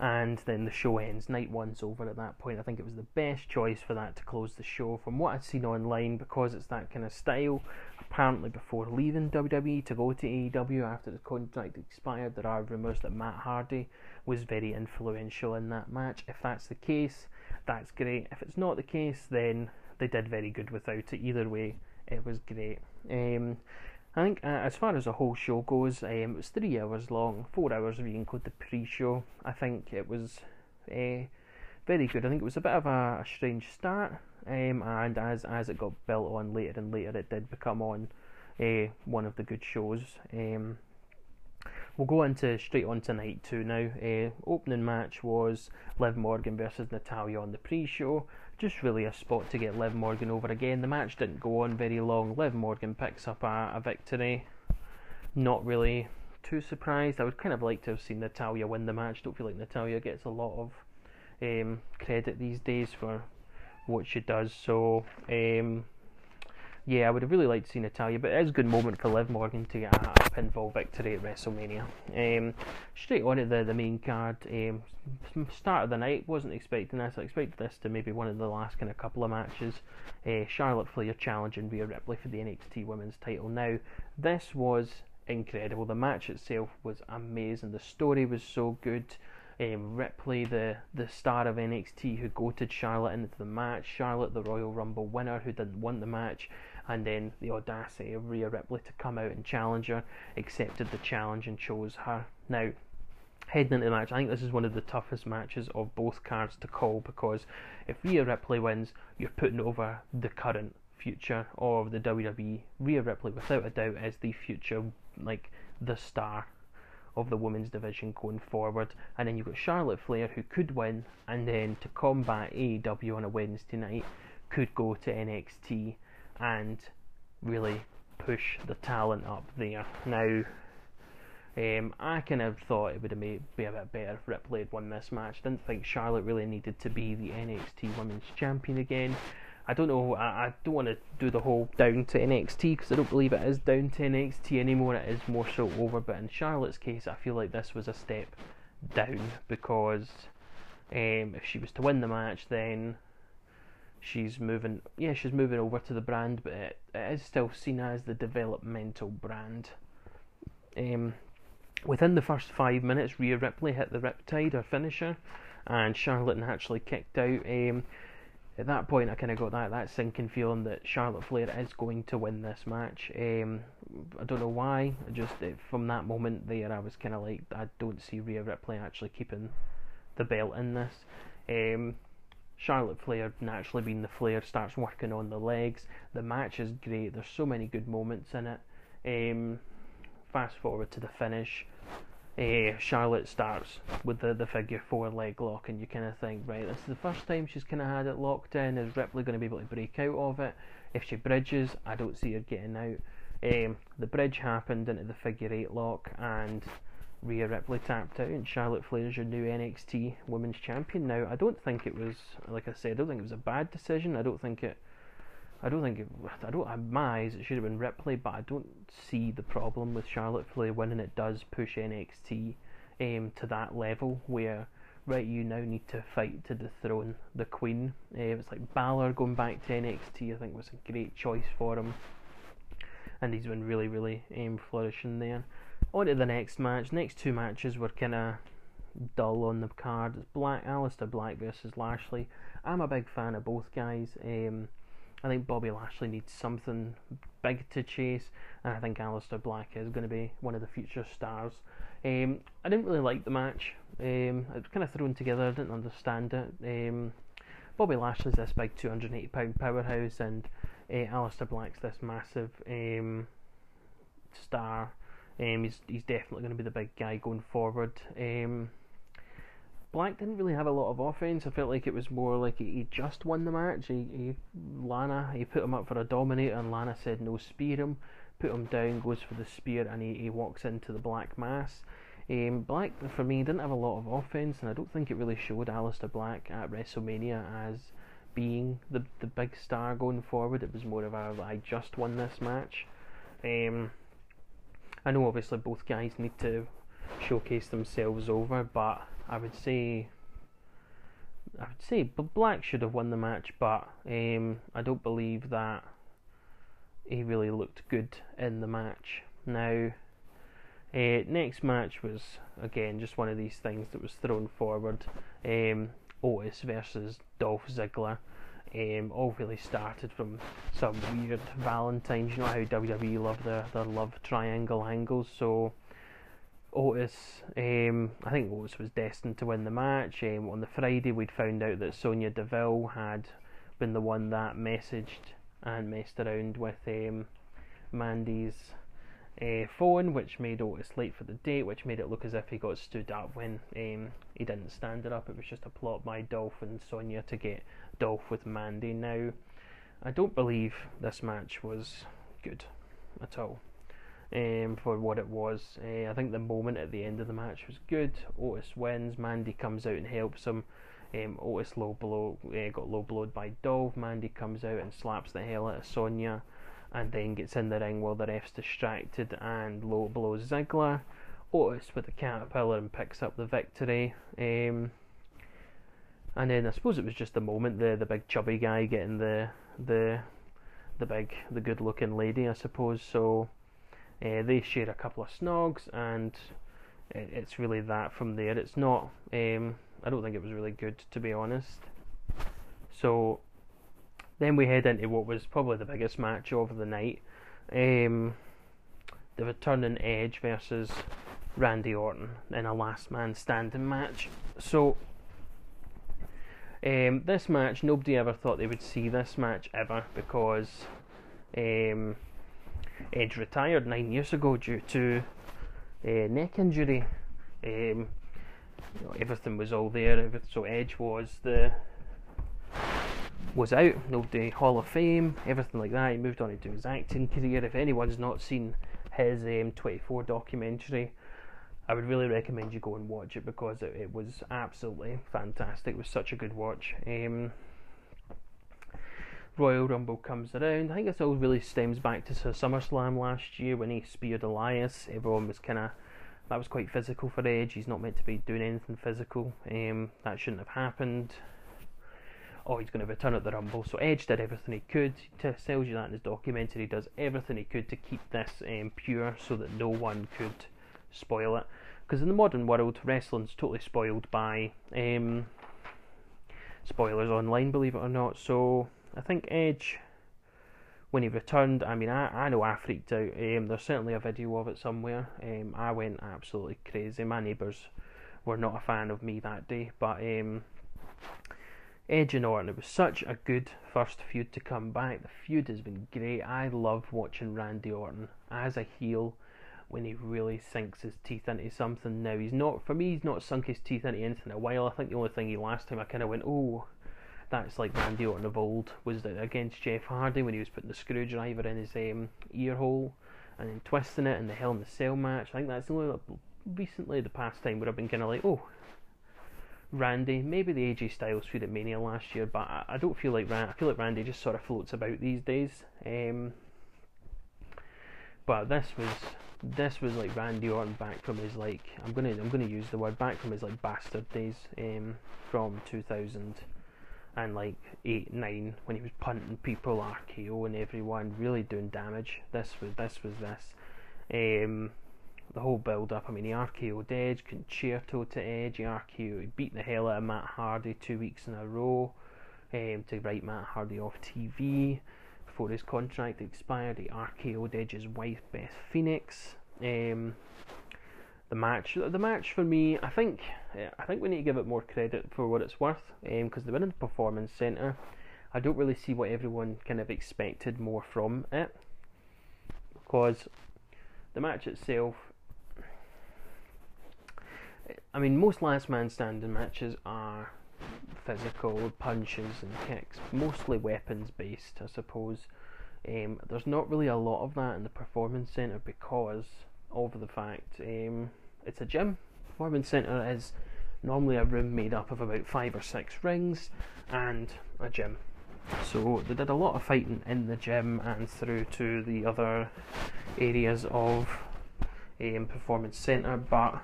and then the show ends. Night one's over at that point. I think it was the best choice for that to close the show. From what I'd seen online, because it's that kind of style, apparently before leaving WWE to go to AEW after the contract expired, there are rumours that Matt Hardy was very influential in that match. If that's the case, that's great. If it's not the case, then they did very good without it. Either way, it was great. Um, I think uh, as far as the whole show goes, um, it was three hours long, four hours if you include the pre-show. I think it was uh, very good. I think it was a bit of a, a strange start, um, and as as it got built on later and later, it did become on uh, one of the good shows. Um, we'll go into straight on tonight too now. Uh, opening match was Liv Morgan versus Natalya on the pre-show just really a spot to get Liv Morgan over again. The match didn't go on very long. Liv Morgan picks up a, a victory. Not really too surprised. I would kind of like to have seen Natalya win the match. Don't feel like Natalya gets a lot of um, credit these days for what she does. So um, yeah, I would have really liked to see Natalya, but it is a good moment for Liv Morgan to get a, a pinfall victory at WrestleMania. Um, straight on to the, the main card, um, start of the night, wasn't expecting this. I expected this to maybe one of the last kind of couple of matches. Uh, Charlotte Flair challenging Rhea Ripley for the NXT Women's title. Now, this was incredible. The match itself was amazing. The story was so good. Um, Ripley, the, the star of NXT who goaded Charlotte into the match, Charlotte, the Royal Rumble winner who didn't want the match, and then the audacity of Rhea Ripley to come out and challenge her, accepted the challenge and chose her. Now, heading into the match, I think this is one of the toughest matches of both cards to call because if Rhea Ripley wins, you're putting over the current future of the WWE. Rhea Ripley, without a doubt, is the future, like the star of the women's division going forward. And then you've got Charlotte Flair, who could win, and then to combat AEW on a Wednesday night, could go to NXT and really push the talent up there. Now, um, I kind of thought it would have be a bit better if Ripley had won this match. Didn't think Charlotte really needed to be the NXT Women's Champion again. I don't know. I, I don't want to do the whole down to NXT because I don't believe it is down to NXT anymore. It is more so over. But in Charlotte's case, I feel like this was a step down because um, if she was to win the match, then she's moving yeah she's moving over to the brand but it, it is still seen as the developmental brand. Um, within the first five minutes Rhea Ripley hit the Riptide her finisher and Charlotte naturally kicked out. Um, at that point I kind of got that that sinking feeling that Charlotte Flair is going to win this match. Um, I don't know why just uh, from that moment there I was kind of like I don't see Rhea Ripley actually keeping the belt in this. Um, Charlotte Flair, naturally being the Flair, starts working on the legs. The match is great. There's so many good moments in it. Um, fast forward to the finish. Uh, Charlotte starts with the, the figure four leg lock, and you kind of think, right, this is the first time she's kind of had it locked in. Is Ripley going to be able to break out of it? If she bridges, I don't see her getting out. Um, the bridge happened into the figure eight lock, and Rhea Ripley tapped out, and Charlotte Flair is your new NXT Women's Champion. Now, I don't think it was, like I said, I don't think it was a bad decision. I don't think it, I don't think it, I don't have my eyes. It should have been Ripley, but I don't see the problem with Charlotte Flair winning. It does push NXT um, to that level where, right, you now need to fight to dethrone the Queen. Uh, it's like Balor going back to NXT. I think was a great choice for him. and he's been really, really um, flourishing there. On to the next match. Next two matches were kind of dull on the card. It's Black Aleister Black versus Lashley. I'm a big fan of both guys. Um, I think Bobby Lashley needs something big to chase, and I think Aleister Black is going to be one of the future stars. Um, I didn't really like the match. Um, it was kind of thrown together. I didn't understand it. Um, Bobby Lashley's this big 280 pound powerhouse, and uh, Aleister Black's this massive um, star. Um, he's he's definitely going to be the big guy going forward. Um, Black didn't really have a lot of offense. I felt like it was more like he, he just won the match. He, he Lana he put him up for a dominator, and Lana said no, spear him. Put him down, goes for the spear, and he, he walks into the Black Mass. Um, Black for me didn't have a lot of offense, and I don't think it really showed Aleister Black at WrestleMania as being the the big star going forward. It was more of a I just won this match. Um, I know obviously both guys need to showcase themselves over, but I would say I would say but Black should have won the match, but um, I don't believe that he really looked good in the match. Now, uh, next match was again just one of these things that was thrown forward. Um, Otis versus Dolph Ziggler. Um, all really started from some weird Valentine's. You know how WWE love their, their love triangle angles. So Otis, um, I think Otis was destined to win the match. Um, on the Friday, we'd found out that Sonya Deville had been the one that messaged and messed around with um, Mandy's uh, phone, which made Otis late for the date, which made it look as if he got stood up when um, he didn't stand it up. It was just a plot by Dolph and Sonya to get Dolph with Mandy. Now, I don't believe this match was good at all um, for what it was. Uh, I think the moment at the end of the match was good. Otis wins. Mandy comes out and helps him. Um, Otis low blow uh, got low blowed by Dolph. Mandy comes out and slaps the hell out of Sonya, and then gets in the ring while the ref's distracted and low blows Ziggler. Otis with the caterpillar and picks up the victory. Um, and then I suppose it was just the moment the the big chubby guy getting the the the big the good looking lady I suppose so uh, they share a couple of snogs, and it, it's really that from there. It's not. Um, I don't think it was really good, to be honest. So then we head into what was probably the biggest match of the night. Um, the returning Edge versus Randy Orton in a last man standing match. So um, this match, nobody ever thought they would see this match ever because um, Edge retired nine years ago due to uh, neck injury. Um, you know, everything was all there. So Edge was the was out. Nobody Hall of Fame, everything like that. He moved on into his acting career. If anyone's not seen his um, 24 documentary, I would really recommend you go and watch it because it, it was absolutely fantastic. It was such a good watch. Um, Royal Rumble comes around. I think this all really stems back to SummerSlam last year when he speared Elias. Everyone was kind of that was quite physical for Edge. He's not meant to be doing anything physical. Um, that shouldn't have happened. Oh, he's going to return at the Rumble. So Edge did everything he could. He tells you that in his documentary. He does everything he could to keep this um, pure so that no one could spoil it. Because in the modern world, wrestling's totally spoiled by um, spoilers online, believe it or not. So I think Edge, when he returned, I mean, I, I know I freaked out. Um, there's certainly a video of it somewhere. Um, I went absolutely crazy. My neighbours were not a fan of me that day, but um, Edge and Orton, it was such a good first feud to come back. The feud has been great. I love watching Randy Orton as a heel when he really sinks his teeth into something. Now he's not, for me, he's not sunk his teeth into anything in a while. I think the only thing he last time I kind of went, oh that's like Randy Orton of old was that against Jeff Hardy when he was putting the screwdriver in his um, ear hole and then twisting it in the Hell in the Cell match. I think that's the only recently the past time where I've been kind of like, oh, Randy. Maybe the AJ Styles feud at Mania last year, but I, I don't feel like Randy. I feel like Randy just sort of floats about these days. Um, but this was this was like Randy Orton back from his like I'm gonna I'm gonna use the word back from his like bastard days um, from 2000 and like eight, nine when he was punting people, RKO and everyone, really doing damage. This was this was this. Um, the whole build up. I mean, he RKO'd Edge, Con-Chair-To to Edge, he RKO, he beat the hell out of Matt Hardy two weeks in a row um, to write Matt Hardy off TV before his contract expired. He RKO'd Edge's wife, Beth Phoenix. Um, the match, the match for me, I think, I think we need to give it more credit for what it's worth because um, they were in the performance centre. I don't really see what everyone kind of expected more from it because the match itself. I mean, most last man standing matches are physical punches and kicks, mostly weapons based, I suppose. Um, there's not really a lot of that in the performance centre because of the fact um, it's a gym. Performance centre is normally a room made up of about five or six rings and a gym. So they did a lot of fighting in the gym and through to the other areas of um, performance centre, but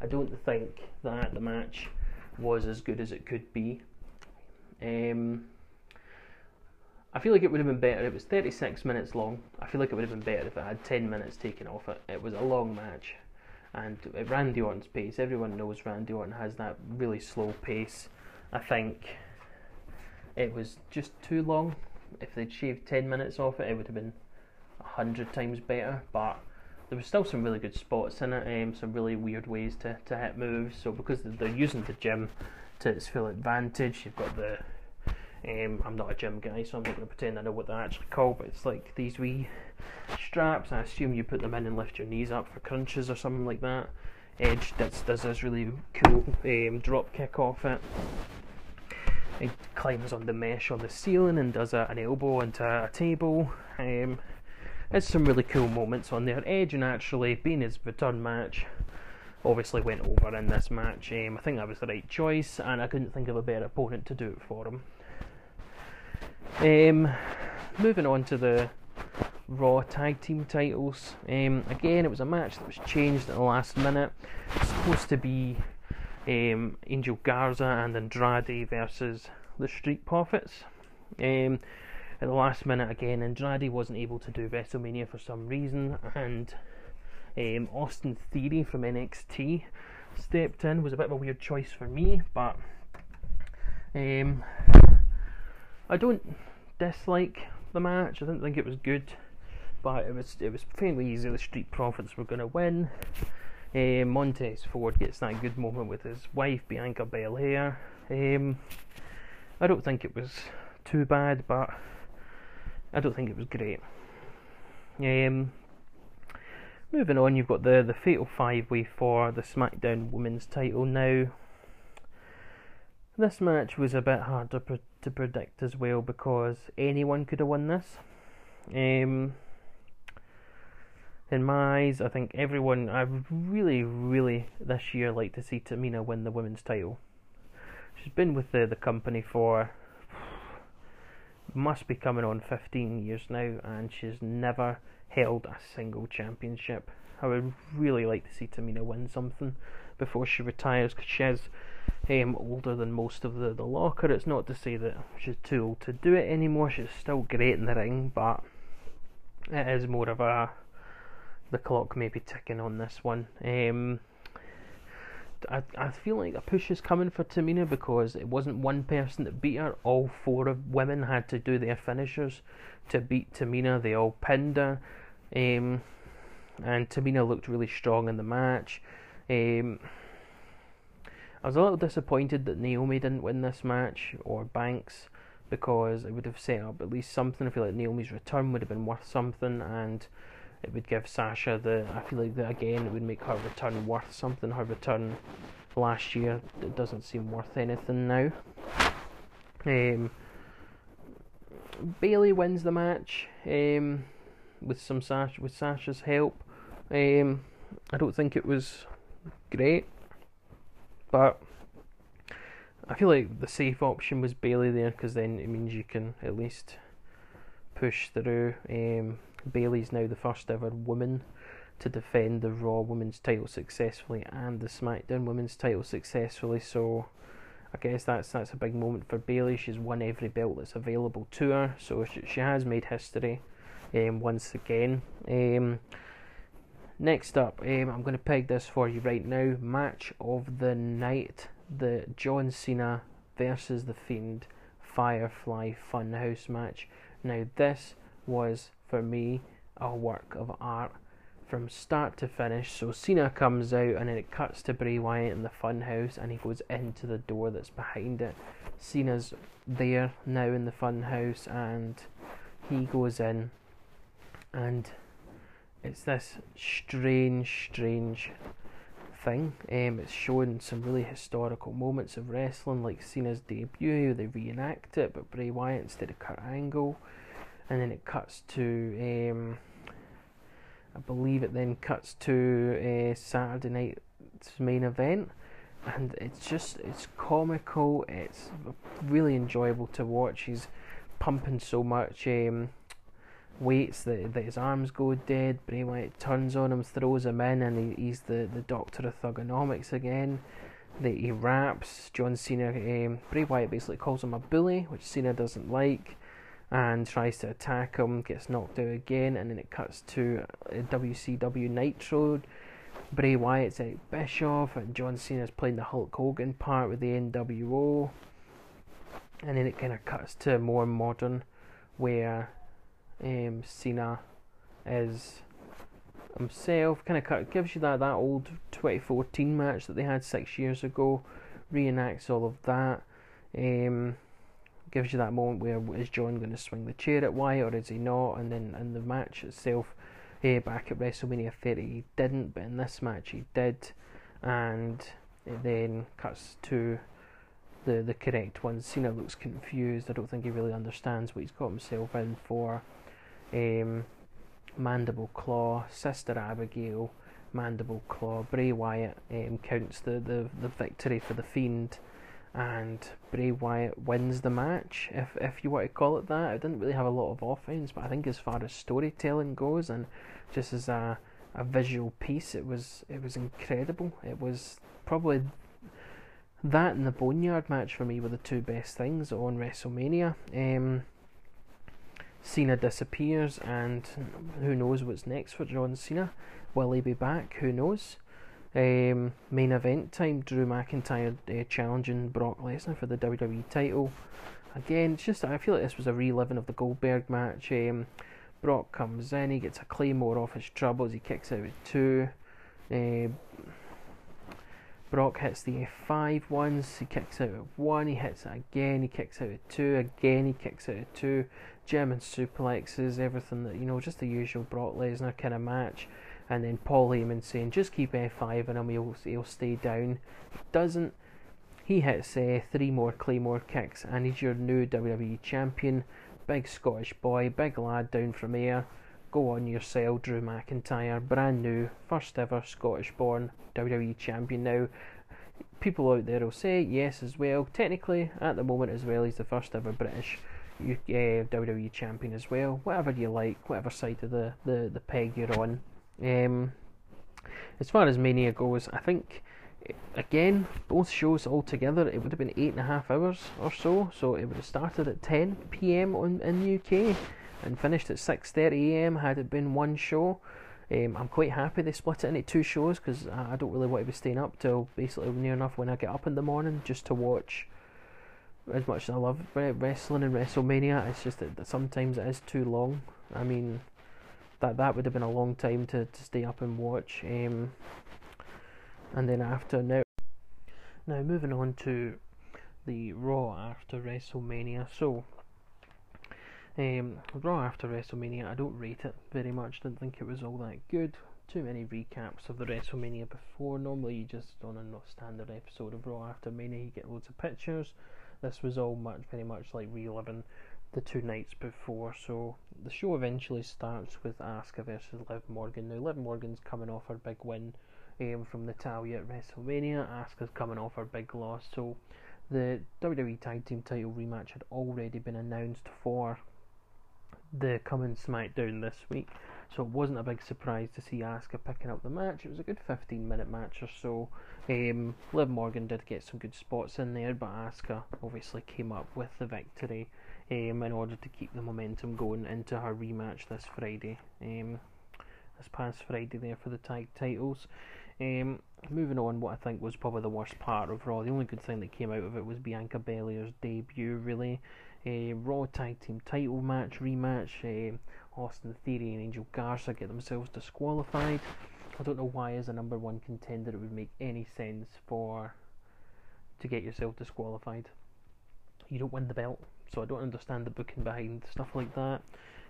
I don't think that the match was as good as it could be. Um, I feel like it would have been better. It was 36 minutes long. I feel like it would have been better if it had 10 minutes taken off it. It was a long match. And at Randy Orton's pace, everyone knows Randy Orton has that really slow pace. I think it was just too long. If they'd shaved 10 minutes off it, it would have been 100 times better. But there was still some really good spots in it, um, some really weird ways to, to hit moves. So because they're using the gym to its full advantage, you've got the um, I'm not a gym guy, so I'm not going to pretend I know what they're actually called, but it's like these wee straps. I assume you put them in and lift your knees up for crunches or something like that. Edge does, does this really cool um, drop kick off it. He climbs on the mesh on the ceiling and does a, an elbow into a table. Um, there's some really cool moments on there. Edge and actually being his return match obviously went over in this match. Um, I think that was the right choice, and I couldn't think of a better opponent to do it for him. Um, moving on to the Raw Tag Team titles. Um, again, it was a match that was changed at the last minute. It's supposed to be um, Angel Garza and Andrade versus the Street Profits. At the last minute again, Andrade wasn't able to do WrestleMania for some reason, and um, Austin Theory from NXT stepped in. Was a bit of a weird choice for me, but um, I don't dislike the match. I didn't think it was good, but it was it was fairly easy. The Street Profits were going to win. Um, Montez Ford gets that good moment with his wife Bianca Belair. Um, I don't think it was too bad, but I don't think it was great. Um, moving on, you've got the the Fatal Five Way for the SmackDown Women's Title now. This match was a bit hard to, pre- to predict as well because anyone could have won this. Um, in my eyes, I think everyone, I really, really this year like to see Tamina win the women's title. She's been with the, the company for must be coming on 15 years now, and she's never held a single championship. I would really like to see Tamina win something before she retires because she's um, older than most of the, the locker. It's not to say that she's too old to do it anymore. She's still great in the ring, but it is more of a the clock may be ticking on this one. Um, I I feel like a push is coming for Tamina because it wasn't one person that beat her. All four of women had to do their finishers to beat Tamina. They all pinned her, um, and Tamina looked really strong in the match. Um, I was a little disappointed that Naomi didn't win this match or Banks because it would have set up at least something. I feel like Naomi's return would have been worth something and it would give Sasha the. I feel like that again it would make her return worth something. Her return last year it doesn't seem worth anything now. Um, Bayley wins the match um, with some Sasha with Sasha's help. Um, I don't think it was great. But I feel like the safe option was Bayley there because then it means you can at least push through. Um, Bayley's now the first ever woman to defend the Raw Women's title successfully and the SmackDown Women's title successfully, so I guess that's that's a big moment for Bayley. She's won every belt that's available to her, so she, she has made history um, once again. Um, next up, um, I'm going to peg this for you right now. Match of the night: the John Cena versus the Fiend Firefly Funhouse match. Now this was for me a work of art from start to finish. So Cena comes out and then it cuts to Bray Wyatt in the funhouse and he goes into the door that's behind it. Cena's there now in the funhouse and he goes in and it's this strange, strange thing. Um, it's showing some really historical moments of wrestling, like Cena's debut. They reenact it, but Bray Wyatt instead of Kurt Angle, and then it cuts to um, I believe it then cuts to uh, Saturday night's main event, and it's just it's comical. It's really enjoyable to watch. He's pumping so much um, weights that, that his arms go dead. Bray Wyatt turns on him, throws him in, and he, he's the, the doctor of thuganomics again. That he raps. John Cena, um, Bray Wyatt basically calls him a bully, which Cena doesn't like and tries to attack him, gets knocked out again, and then it cuts to WCW Nitro. Bray Wyatt's Eric Bischoff, and John Cena's playing the Hulk Hogan part with the NWO. And then it kind of cuts to more modern, where um, Cena is himself. Kind of cut, gives you that, that old 2014 match that they had six years ago, reenacts all of that. Um, gives you that moment where is John going to swing the chair at Wyatt or is he not? And then in the match itself, eh, back at WrestleMania 30, he didn't, but in this match he did, and it then cuts to the the correct one. Cena looks confused. I don't think he really understands what he's got himself in for. Um, mandible claw, Sister Abigail, mandible claw. Bray Wyatt um, counts the, the, the victory for the Fiend and Bray Wyatt wins the match, if if you want to call it that. It didn't really have a lot of offense, but I think as far as storytelling goes and just as a a visual piece, it was it was incredible. It was probably that and the Boneyard match for me were the two best things on WrestleMania. Um, Cena disappears, and who knows what's next for John Cena? Will he be back? Who knows? Um, main event time, Drew McIntyre uh, challenging Brock Lesnar for the WWE title. Again, it's just I feel like this was a reliving of the Goldberg match. Um, Brock comes in, he gets a claymore off his troubles, he kicks out with two. Uh, Brock hits the F5 once, he kicks out with one, he hits it again, he kicks out with two, again he kicks out with two. German suplexes, everything that, you know, just the usual Brock Lesnar kind of match and then Paul Heyman saying just keep F5 and him, he'll, he'll stay down. Doesn't. He hits uh, three more Claymore kicks and he's your new WWE champion. Big Scottish boy, big lad down from here. Go on yourself, Drew McIntyre, brand new, first ever Scottish born WWE champion now. People out there will say yes as well. Technically, at the moment as well, he's the first ever British uh, WWE champion as well. Whatever you like, whatever side of the, the, the peg you're on. Um, as far as Mania goes, I think again both shows all together it would have been eight and a half hours or so. So it would have started at 10 p.m. on in the UK and finished at 6:30 a.m. had it been one show. Um, I'm quite happy they split it into two shows because I don't really want to be staying up till basically near enough when I get up in the morning just to watch. As much as I love wrestling and WrestleMania, it's just that sometimes it is too long. I mean, that that would have been a long time to, to stay up and watch. Um, and then after now, now moving on to the Raw after WrestleMania. So, um, Raw after WrestleMania, I don't rate it very much. Didn't think it was all that good. Too many recaps of the WrestleMania before. Normally, you just on a standard episode of Raw after Mania, you get loads of pictures. This was all much, very much like reliving the two nights before. So the show eventually starts with Asuka versus Liv Morgan. Now Liv Morgan's coming off her big win um, from Natalya at WrestleMania. Asuka's coming off her big loss. So the WWE Tag Team title rematch had already been announced for the coming SmackDown this week. so it wasn't a big surprise to see Asuka picking up the match. It was a good 15 minute match or so. Um, Liv Morgan did get some good spots in there, but Asuka obviously came up with the victory um, in order to keep the momentum going into her rematch this Friday. Um, this past Friday there for the tag titles. Um, moving on, what I think was probably the worst part of Raw. The only good thing that came out of it was Bianca Belair's debut. Really, a Raw tag team title match rematch. Uh, Austin Theory and Angel Garza get themselves disqualified. I don't know why, as a number one contender, it would make any sense for to get yourself disqualified. You don't win the belt, so I don't understand the booking behind stuff like that.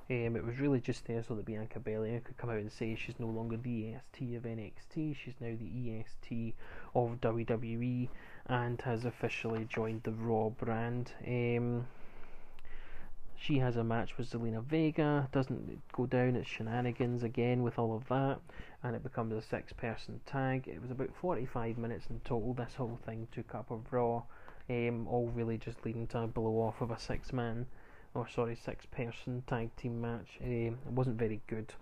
Um, it was really just there so that Bianca Belair could come out and say she's no longer the EST of NXT, she's now the EST of WWE and has officially joined the Raw brand. Um, she has a match with Zelina Vega, doesn't go down, it's shenanigans again with all of that, and it becomes a six person tag. It was about 45 minutes in total, this whole thing took up of Raw, um, all really just leading to a blow off of a six man or sorry, six person tag team match. Um, it wasn't very good.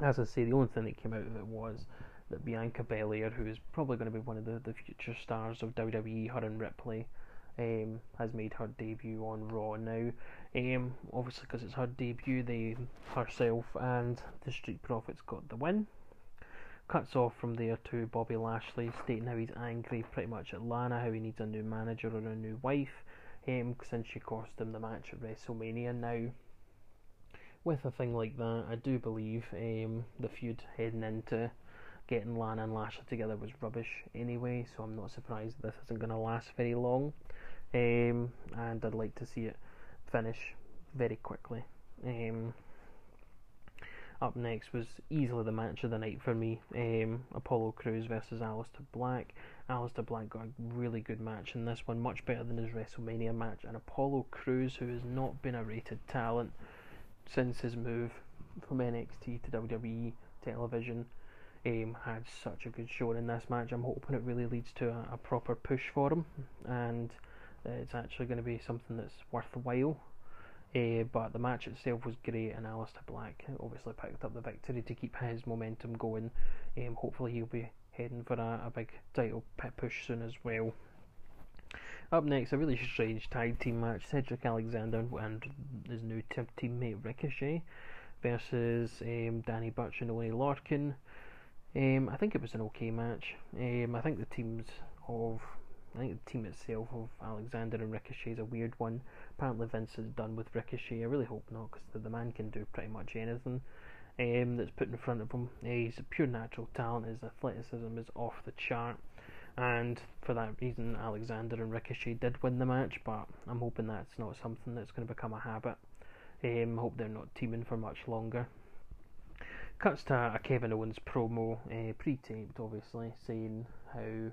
As I say, the only thing that came out of it was that Bianca Belair, who is probably going to be one of the, the future stars of WWE, her and Ripley, um, has made her debut on Raw now. Um, obviously, because it's her debut, they herself and the Street Profits got the win. Cuts off from there to Bobby Lashley, stating how he's angry pretty much at Lana, how he needs a new manager or a new wife um, since she cost him the match at WrestleMania. Now, with a thing like that, I do believe um, the feud heading into getting Lana and Lashley together was rubbish anyway, so I'm not surprised this isn't going to last very long. Um, and I'd like to see it finish very quickly. Um, up next was easily the match of the night for me. Um, Apollo Crews versus Aleister Black. Aleister Black got a really good match in this one, much better than his WrestleMania match. And Apollo Crews, who has not been a rated talent since his move from NXT to WWE television, um, had such a good showing in this match. I'm hoping it really leads to a, a proper push for him, and uh, it's actually going to be something that's worthwhile. Uh, but the match itself was great, and Aleister Black obviously picked up the victory to keep his momentum going. Um, hopefully, he'll be heading for a, a big title push soon as well. Up next, a really strange tag team match: Cedric Alexander and his new teammate Ricochet versus um, Danny Burch and Oney Lorcan. Um, I think it was an okay match. Um, I think the teams of I think the team itself of Alexander and Ricochet is a weird one. Apparently Vince is done with Ricochet. I really hope not, because the, the, man can do pretty much anything um, that's put in front of him. Uh, he's a pure natural talent. His athleticism is off the chart, and for that reason, Alexander and Ricochet did win the match. But I'm hoping that's not something that's going to become a habit. Um, I hope they're not teaming for much longer. Cuts to a Kevin Owens promo, uh, pre-taped, obviously, saying how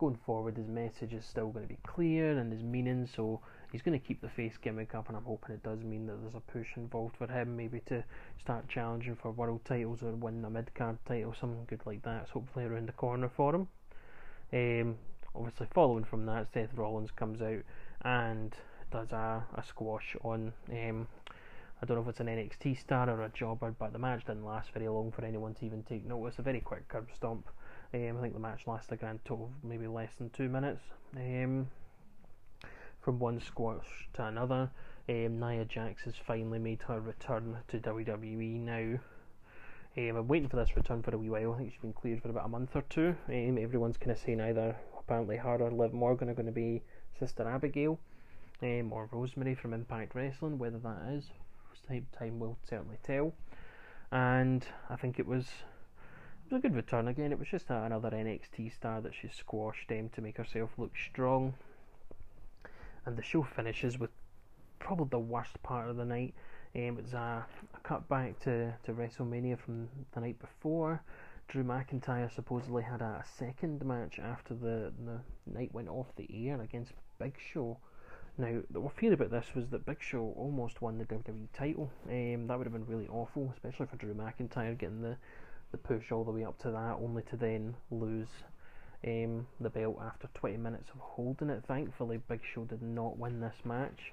going forward his message is still going to be clear and his meaning so he's going to keep the face gimmick up and I'm hoping it does mean that there's a push involved for him maybe to start challenging for world titles or win a mid card title something good like that. It's hopefully around the corner for him. Um, obviously following from that Seth Rollins comes out and does a, a squash on um, I don't know if it's an NXT star or a jobber, but the match didn't last very long for anyone to even take notice. A very quick curb stomp um, I think the match lasted a grand total of maybe less than two minutes. Um, from one squash to another, um, Nia Jax has finally made her return to WWE now. Um, I'm waiting for this return for a wee while. I think she's been cleared for about a month or two. Um, everyone's kind of saying either apparently her or Liv Morgan are going to be Sister Abigail um, or Rosemary from Impact Wrestling. Whether that is, time, time will certainly tell. And I think it was was a good return again. It was just another NXT star that she squashed um, to make herself look strong. And the show finishes with probably the worst part of the night. Um, it's a, a cut back to, to WrestleMania from the night before. Drew McIntyre supposedly had a, a second match after the, the night went off the air against Big Show. Now, the fear about this was that Big Show almost won the WWE title. Um, that would have been really awful, especially for Drew McIntyre getting the the push all the way up to that, only to then lose um, the belt after 20 minutes of holding it. Thankfully, Big Show did not win this match,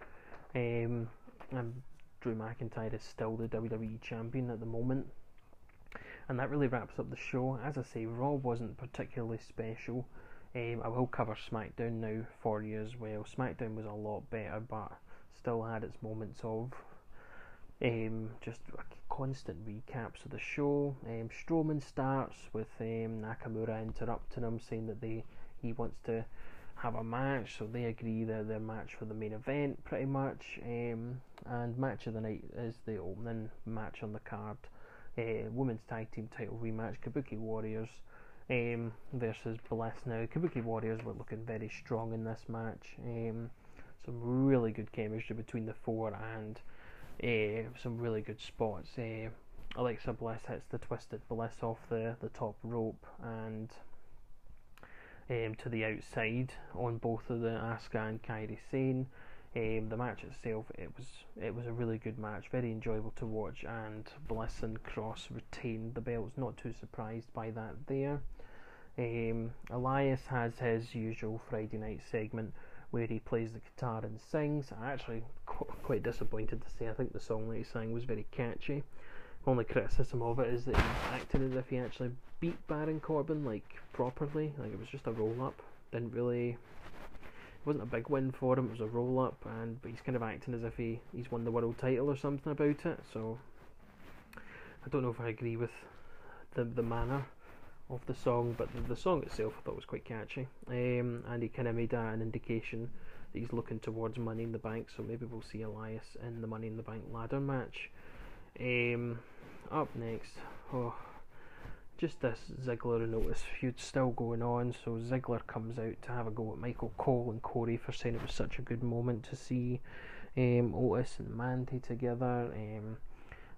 um, and Drew McIntyre is still the WWE champion at the moment. And that really wraps up the show. As I say, Raw wasn't particularly special. Um, I will cover SmackDown now for you as well. SmackDown was a lot better, but still had its moments of um, just constant recaps of the show. Um, Strowman starts with um, Nakamura interrupting him, saying that they he wants to have a match, so they agree that their match for the main event, pretty much. Um, and match of the night is the opening match on the card. Uh, women's tag team title rematch, Kabuki Warriors um, versus Bliss. Now, Kabuki Warriors were looking very strong in this match. Um, some really good chemistry between the four and uh, some really good spots. Uh, Alexa Bliss hits the twisted Bliss off the, the top rope and um, to the outside on both of the Asuka and Kairi Sane. Um, the match itself, it was it was a really good match, very enjoyable to watch, and Bliss and Cross retained the belts. Not too surprised by that there. Um, Elias has his usual Friday night segment where he plays the guitar and sings. I'm actually qu- quite disappointed to say I think the song that he sang was very catchy. Only criticism of it is that he acted as if he actually beat Baron Corbin like properly. Like it was just a roll up. Didn't really. It wasn't a big win for him. It was a roll up, and but he's kind of acting as if he he's won the world title or something about it. So I don't know if I agree with the the manner of the song, but the, the song itself I thought was quite catchy. Um, and he kind of made an indication that he's looking towards Money in the Bank, so maybe we'll see Elias in the Money in the Bank ladder match. Um, up next, oh, just this Ziggler and Otis feud still going on. So Ziggler comes out to have a go at Michael Cole and Corey for saying it was such a good moment to see um, Otis and Mandy together. Um,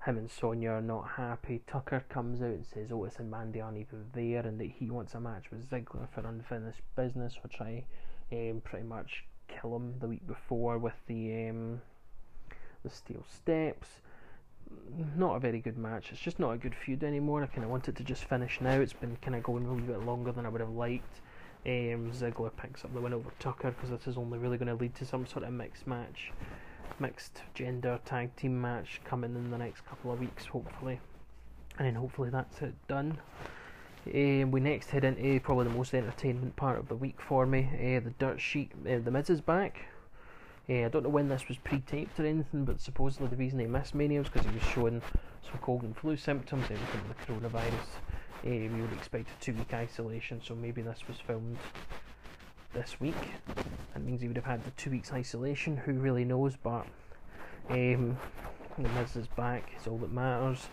him and Sonya are not happy. Tucker comes out and says Otis and Mandy aren't even there and that he wants a match with Ziggler for unfinished business, which I um, pretty much kill him the week before with the um, the steel steps. Not a very good match. It's just not a good feud anymore. I kind of want it to just finish now. It's been kind of going a little bit longer than I would have liked. Um, Ziggler picks up the win over Tucker because this is only really going to lead to some sort of mixed match mixed gender tag team match coming in the next couple of weeks, hopefully. And then hopefully that's it done. Uh, we next head into probably the most entertainment part of the week for me. Uh, the dirt sheet, uh, the Miz is back. I don't know when this was pre-taped or anything, but supposedly the reason he missed Mania was because he was showing some cold and flu symptoms, everything with the coronavirus. we would expect a two-week isolation, so maybe this was filmed this week. That means he would have had the two weeks isolation. Who really knows? But um, the Miz is back. It's all that matters.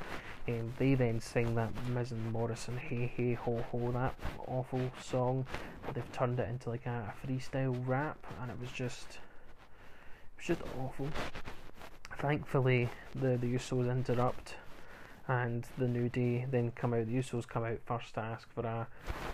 Um, they then sing that Miz and Morrison "Hey Hey Ho Ho" that awful song. They've turned it into like a, a freestyle rap, and it was just it was just awful. Thankfully, the the Usos interrupt and the New Day then come out. The Usos come out first to ask for a,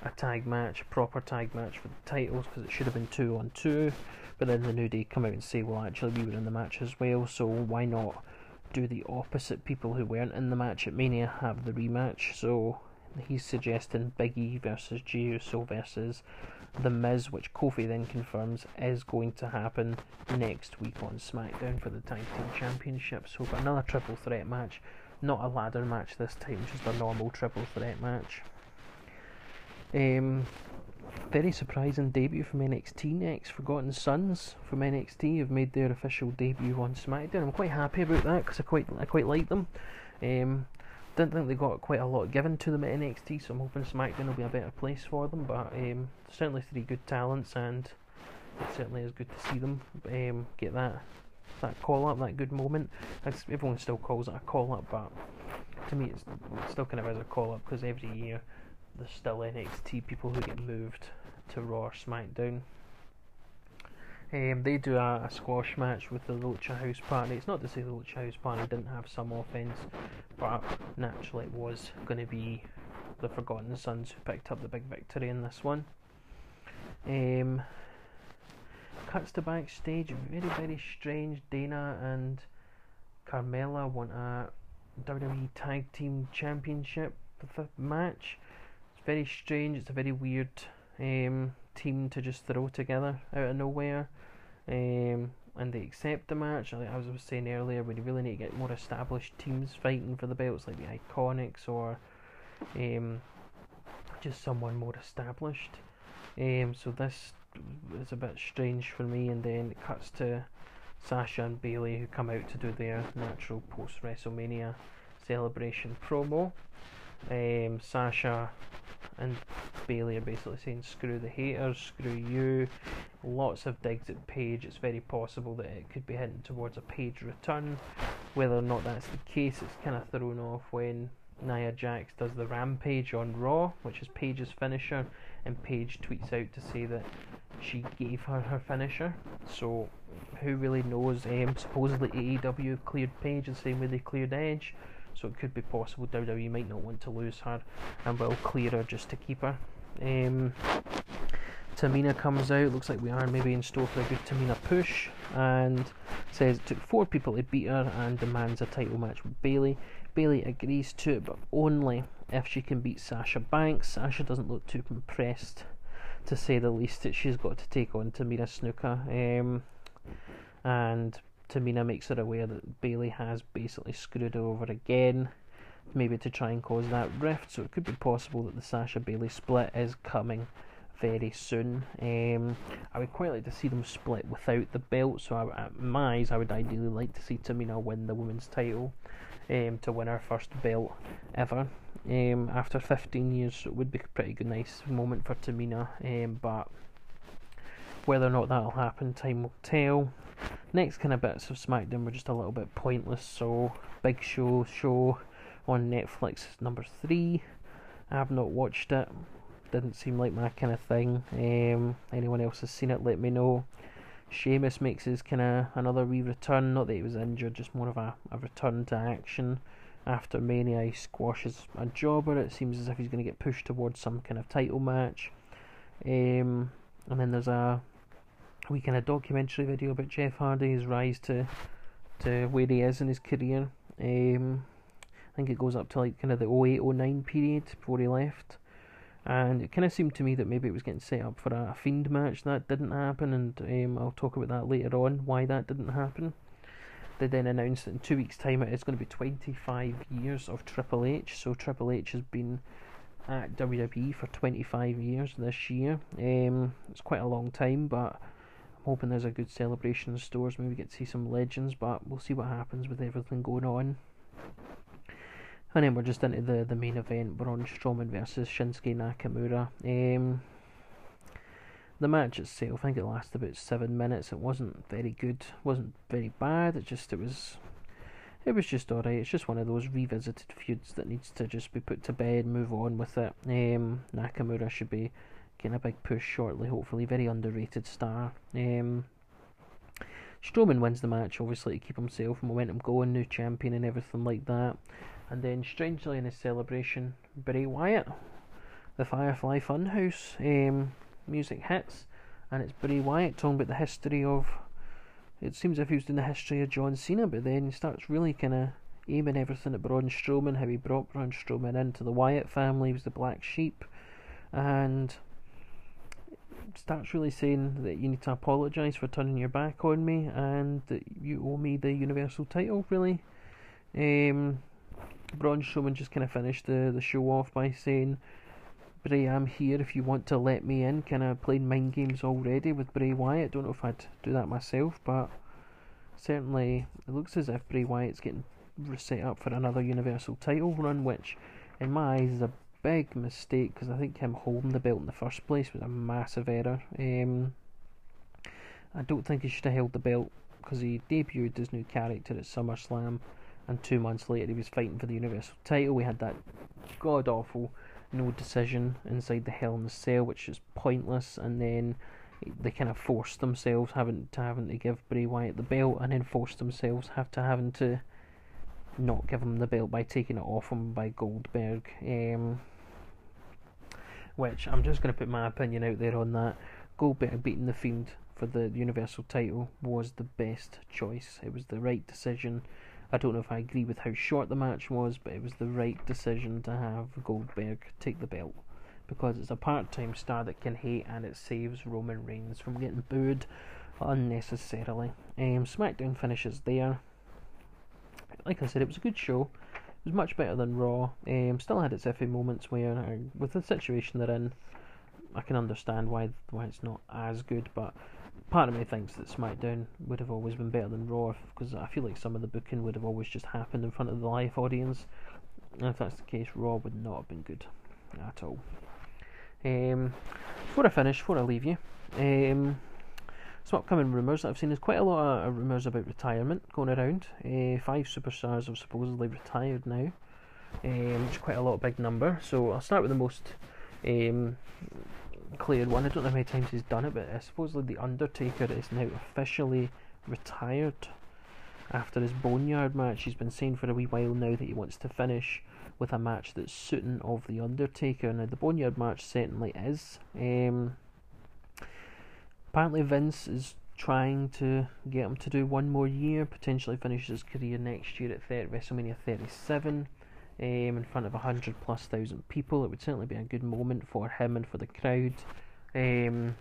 a tag match, proper tag match for the titles because it should have been two on two. But then the New Day come out and say, well, actually, we were in the match as well, so why not do the opposite? People who weren't in the match at Mania have the rematch. So he's suggesting Biggie versus Jey Uso versus The Miz, which Kofi then confirms is going to happen next week on SmackDown for the Tag Team Championship. So, got another triple threat match not a ladder match this time, just a normal triple threat match. Um, very surprising debut from NXT next. Forgotten Sons from NXT have made their official debut on SmackDown. I'm quite happy about that because I quite I quite like them. Um, didn't think they got quite a lot given to them at NXT, so I'm hoping SmackDown will be a better place for them. But um, certainly three good talents, and it certainly is good to see them um, get that that call up, that good moment. It's, everyone still calls it a call up, but to me, it's, it's still kind of as a call up because every year there's still NXT people who get moved to Raw or SmackDown. Um, they do a, a, squash match with the Lucha House Party. It's not to say the Lucha House Party didn't have some offense, but naturally it was going to be the Forgotten Sons who picked up the big victory in this one. Um, cuts to backstage. Very, very strange. Dana and Carmella want a WWE Tag Team Championship match. It's very strange. It's a very weird um, team to just throw together out of nowhere. Um, and they accept the match. Like I was saying earlier, we really need to get more established teams fighting for the belts, like the Iconics or um, just someone more established. Um, so this is a bit strange for me, and then it cuts to Sasha and Bayley who come out to do their natural post WrestleMania celebration promo. Um, Sasha and Bayley are basically saying screw the haters, screw you. Lots of digs at Paige. It's very possible that it could be hinting towards a Paige return. Whether or not that's the case, it's kind of thrown off when Nia Jax does the Rampage on Raw, which is Paige's finisher, and Paige tweets out to say that she gave her her finisher. So, who really knows? Um, supposedly AEW cleared Paige the same way they cleared Edge, so it could be possible WWE might not want to lose her and will clear her just to keep her. Um, Tamina comes out. Looks like we are maybe in store for a good Tamina push, and says it took four people to beat her and demands a title match with Bayley. Bayley agrees to it, but only if she can beat Sasha Banks. Sasha doesn't look too compressed, to say the least, that she's got to take on Tamina Snuka. Um, and Tamina makes her aware that Bayley has basically screwed her over again, maybe to try and cause that rift. So it could be possible that the Sasha Bayley split is coming very soon. Um, I would quite like to see them split without the belt. So I, at my eyes, I would ideally like to see Tamina win the women's title um, to win her first belt ever. Um, after 15 years, it would be a pretty good, nice moment for Tamina. Um, but whether or not that'll happen, time will tell. Next kind of bits of SmackDown were just a little bit pointless. So, Big Show show on Netflix number three. I have not watched it didn't seem like my kind of thing. Um, anyone else has seen it, let me know. Sheamus makes his kind of another wee return. Not that he was injured, just more of a, a return to action. After Mania, he squashes a jobber. It seems as if he's going to get pushed towards some kind of title match. Um, and then there's a wee kind of documentary video about Jeff Hardy, his rise to to where he is in his career. Um, I think it goes up to like kind of the 08 09 period before he left and it kind of seemed to me that maybe it was getting set up for a, a fiend match that didn't happen, and um, I'll talk about that later on why that didn't happen. They then announced that in two weeks' time it is going to be 25 years of Triple H. So Triple H has been at WWE for 25 years this year. Um, it's quite a long time, but I'm hoping there's a good celebration in stores. Maybe we get to see some legends, but we'll see what happens with everything going on. And then we're just into the, the main event. Braun Strowman versus Shinsuke Nakamura. Um, the match itself, I think it lasted about seven minutes. It wasn't very good, wasn't very bad. It just it was, it was just alright. It's just one of those revisited feuds that needs to just be put to bed, move on with it. Um, Nakamura should be getting a big push shortly. Hopefully, very underrated star. Um, Strowman wins the match, obviously to keep himself momentum going, new champion and everything like that. And then, strangely, in his celebration, Bray Wyatt, the Firefly Funhouse um, music hits, and it's Bray Wyatt talking about the history of. It seems if he was doing the history of John Cena, but then he starts really kind of aiming everything at Braun Strowman, how he brought Braun Strowman into the Wyatt family, he was the black sheep, and starts really saying that you need to apologise for turning your back on me and that you owe me the Universal title, really. Um, Braun Strowman just kind of finished the, the show off by saying, Bray, I'm here if you want to let me in. Kind of playing mind games already with Bray Wyatt. Don't know if I'd do that myself, but certainly it looks as if Bray Wyatt's getting set up for another Universal title run, which in my eyes is a big mistake because I think him holding the belt in the first place was a massive error. Um, I don't think he should have held the belt because he debuted his new character at SummerSlam and two months later he was fighting for the Universal title. We had that god awful no decision inside the Hell in the Cell, which is pointless, and then they kind of forced themselves having to having to give Bray Wyatt the belt, and then forced themselves have to having to not give him the belt by taking it off him by Goldberg. Um, which I'm just going to put my opinion out there on that. Goldberg beating the Fiend for the Universal title was the best choice. It was the right decision. I don't know if I agree with how short the match was, but it was the right decision to have Goldberg take the belt because it's a part-time star that can hate and it saves Roman Reigns from getting booed unnecessarily. Um, SmackDown finishes there. Like I said, it was a good show. It was much better than Raw. Um, still had its iffy moments where, uh, with the situation they're in, I can understand why why it's not as good. But part of me thinks that SmackDown would have always been better than Raw because I feel like some of the booking would have always just happened in front of the live audience. And if that's the case, Raw would not have been good at all. Um, before I finish, before I leave you, um, some upcoming rumours that I've seen. There's quite a lot of rumours about retirement going around. Uh, five superstars have supposedly retired now, um, which is quite a lot, big number. So I'll start with the most cleared one. I don't know how many times he's done it, but uh, supposedly the Undertaker is now officially retired after his Boneyard match. He's been saying for a wee while now that he wants to finish with a match that's suiting of the Undertaker. Now the Boneyard match certainly is. Um, apparently Vince is trying to get him to do one more year, potentially finish his career next year at 30, WrestleMania 37 um, in front of a 100 plus thousand people. It would certainly be a good moment for him and for the crowd. Um,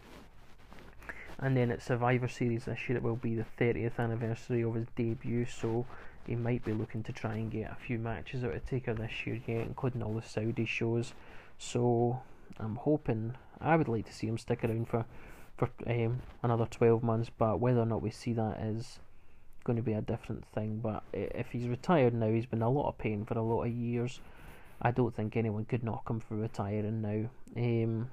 and then at Survivor Series this year, it will be the 30th anniversary of his debut, so he might be looking to try and get a few matches out of Taker this year, yeah, including all the Saudi shows. So I'm hoping, I would like to see him stick around for for um, another 12 months, but whether or not we see that is going to be a different thing. But if he's retired now, he's been a lot of pain for a lot of years. I don't think anyone could knock him for retiring now. Um,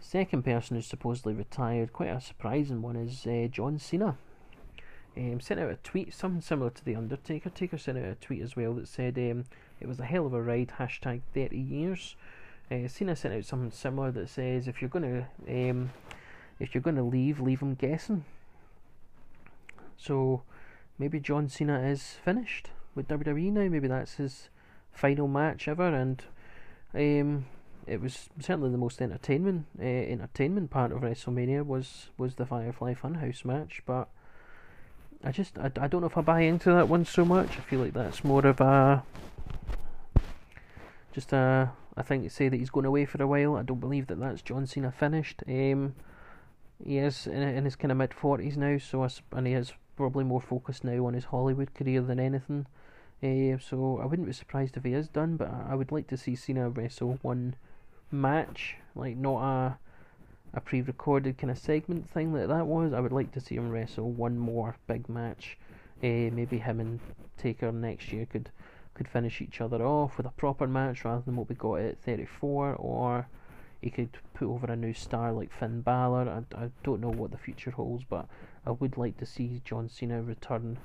second person who's supposedly retired, quite a surprising one, is uh, John Cena. Um, sent out a tweet, something similar to the Undertaker. Taker sent out a tweet as well that said um, it was a hell of a ride. Hashtag thirty years. Uh, Cena sent out something similar that says if you're going to um, if you're going to leave, leave him guessing. So maybe John Cena is finished with WWE now. Maybe that's his final match ever, and um, it was certainly the most entertainment uh, entertainment part of WrestleMania was was the Firefly Funhouse match. But I just I, I don't know if I buy into that one so much. I feel like that's more of a just a I think say that he's going away for a while. I don't believe that that's John Cena finished. Um, he is in, in his kind of mid forties now, so I, and he is probably more focused now on his Hollywood career than anything. Uh, so I wouldn't be surprised if he is done, but I would like to see Cena wrestle one match, like not a a pre-recorded kind of segment thing like that was. I would like to see him wrestle one more big match. Uh, maybe him and Taker next year could could finish each other off with a proper match rather than what we got at 34, or he could put over a new star like Finn Balor. I, I don't know what the future holds, but I would like to see John Cena return.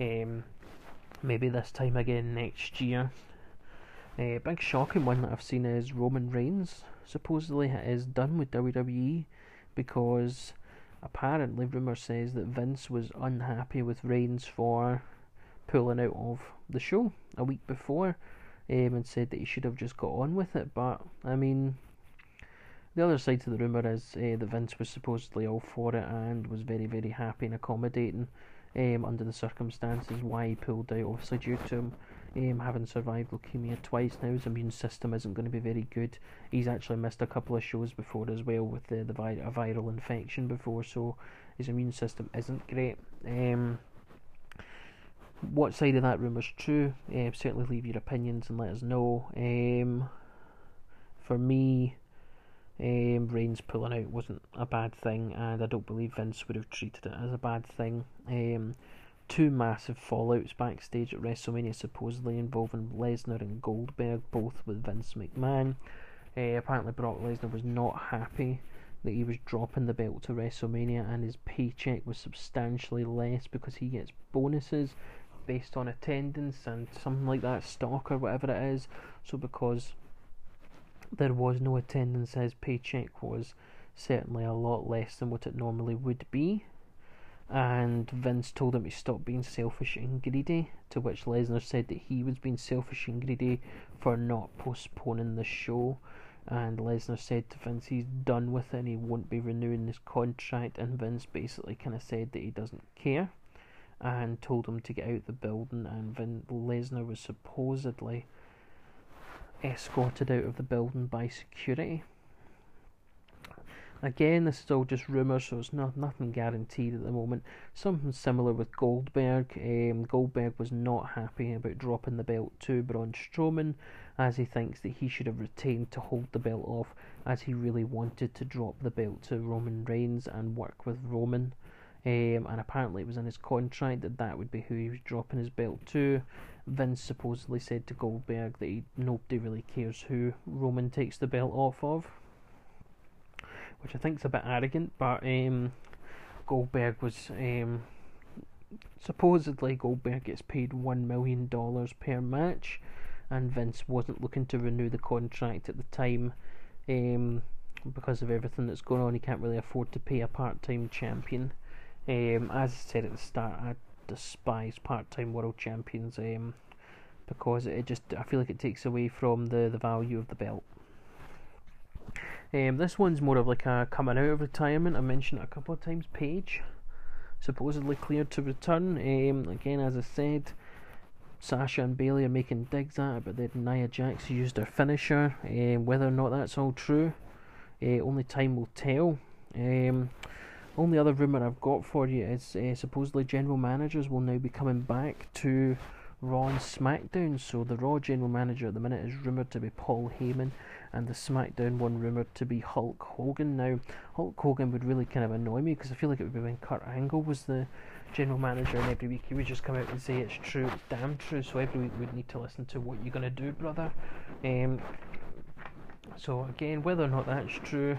Um, maybe this time again next year. A uh, big shocking one that I've seen is Roman Reigns. Supposedly is done with WWE because apparently rumour says that Vince was unhappy with Reigns for pulling out of the show a week before um, and said that he should have just got on with it. But I mean, the other side to the rumour is uh, that Vince was supposedly all for it and was very, very happy and accommodating um, under the circumstances. Why he pulled out, obviously due to him um, having survived leukemia twice now, his immune system isn't going to be very good. He's actually missed a couple of shows before as well with the, the vi- a viral infection before, so his immune system isn't great. Um, what side of that rumour's true? Uh, certainly leave your opinions and let us know. Um, for me, um, Reigns pulling out wasn't a bad thing, and I don't believe Vince would have treated it as a bad thing. Um, two massive fallouts backstage at WrestleMania, supposedly involving Lesnar and Goldberg, both with Vince McMahon. Uh, apparently, Brock Lesnar was not happy that he was dropping the belt to WrestleMania, and his paycheck was substantially less because he gets bonuses based on attendance and something like that, stock or whatever it is. So, because there was no attendance, his paycheck was certainly a lot less than what it normally would be. And Vince told him to stop being selfish and greedy, to which Lesnar said that he was being selfish and greedy for not postponing the show. And Lesnar said to Vince he's done with it and he won't be renewing his contract. And Vince basically kind of said that he doesn't care and told him to get out the building. And Vin Lesnar was supposedly escorted out of the building by security. Again, this is all just rumours, so it's not nothing guaranteed at the moment. Something similar with Goldberg. Um, Goldberg was not happy about dropping the belt to Braun Strowman, as he thinks that he should have retained to hold the belt off, as he really wanted to drop the belt to Roman Reigns and work with Roman. Um, and apparently it was in his contract that that would be who he was dropping his belt to. Vince supposedly said to Goldberg that he, nobody really cares who Roman takes the belt off of which I think is a bit arrogant. But um, Goldberg was um, supposedly Goldberg gets paid one million dollars per match, and Vince wasn't looking to renew the contract at the time. Um, because of everything that's going on, he can't really afford to pay a part-time champion. Um, as I said at the start, I despise part-time world champions um, because it just I feel like it takes away from the, the value of the belt. Um, this one's more of like a coming out of retirement. I mentioned it a couple of times. Paige, supposedly cleared to return. Um, again, as I said, Sasha and Bayley are making digs at it, but then Nia Jax used her finisher. Um, whether or not that's all true, uh, only time will tell. Um, only other rumour I've got for you is uh, supposedly general managers will now be coming back to Raw and SmackDown. So the Raw general manager at the minute is rumoured to be Paul Heyman, and the SmackDown one rumoured to be Hulk Hogan. Now, Hulk Hogan would really kind of annoy me because I feel like it would be when Kurt Angle was the general manager, and every week he would just come out and say it's true, damn true. So every week we'd need to listen to what you're gonna do, brother. Um, so again, whether or not that's true,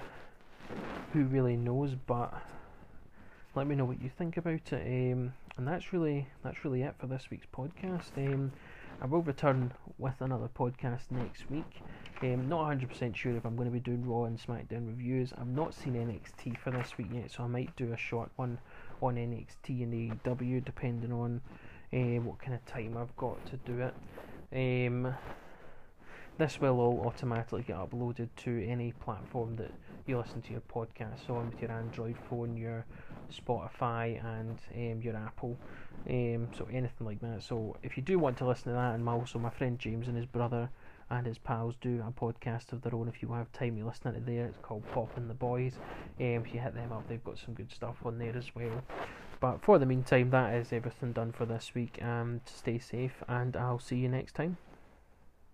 who really knows? But let me know what you think about it. Um, and that's really that's really it for this week's podcast. Um, I will return with another podcast next week. Um, not 100% sure if I'm going to be doing Raw and SmackDown reviews. I've not seen NXT for this week yet, so I might do a short one on NXT and AEW depending on uh, what kind of time I've got to do it. Um, this will all automatically get uploaded to any platform that you listen to your podcast on with your Android phone, your Spotify, and um, your Apple. Um, so anything like that. So if you do want to listen to that, and also my friend James and his brother and his pals do a podcast of their own. If you have time, you listen to there. It's called Popping the Boys. Um, if you hit them up, they've got some good stuff on there as well. But for the meantime, that is everything done for this week. Um, stay safe, and I'll see you next time.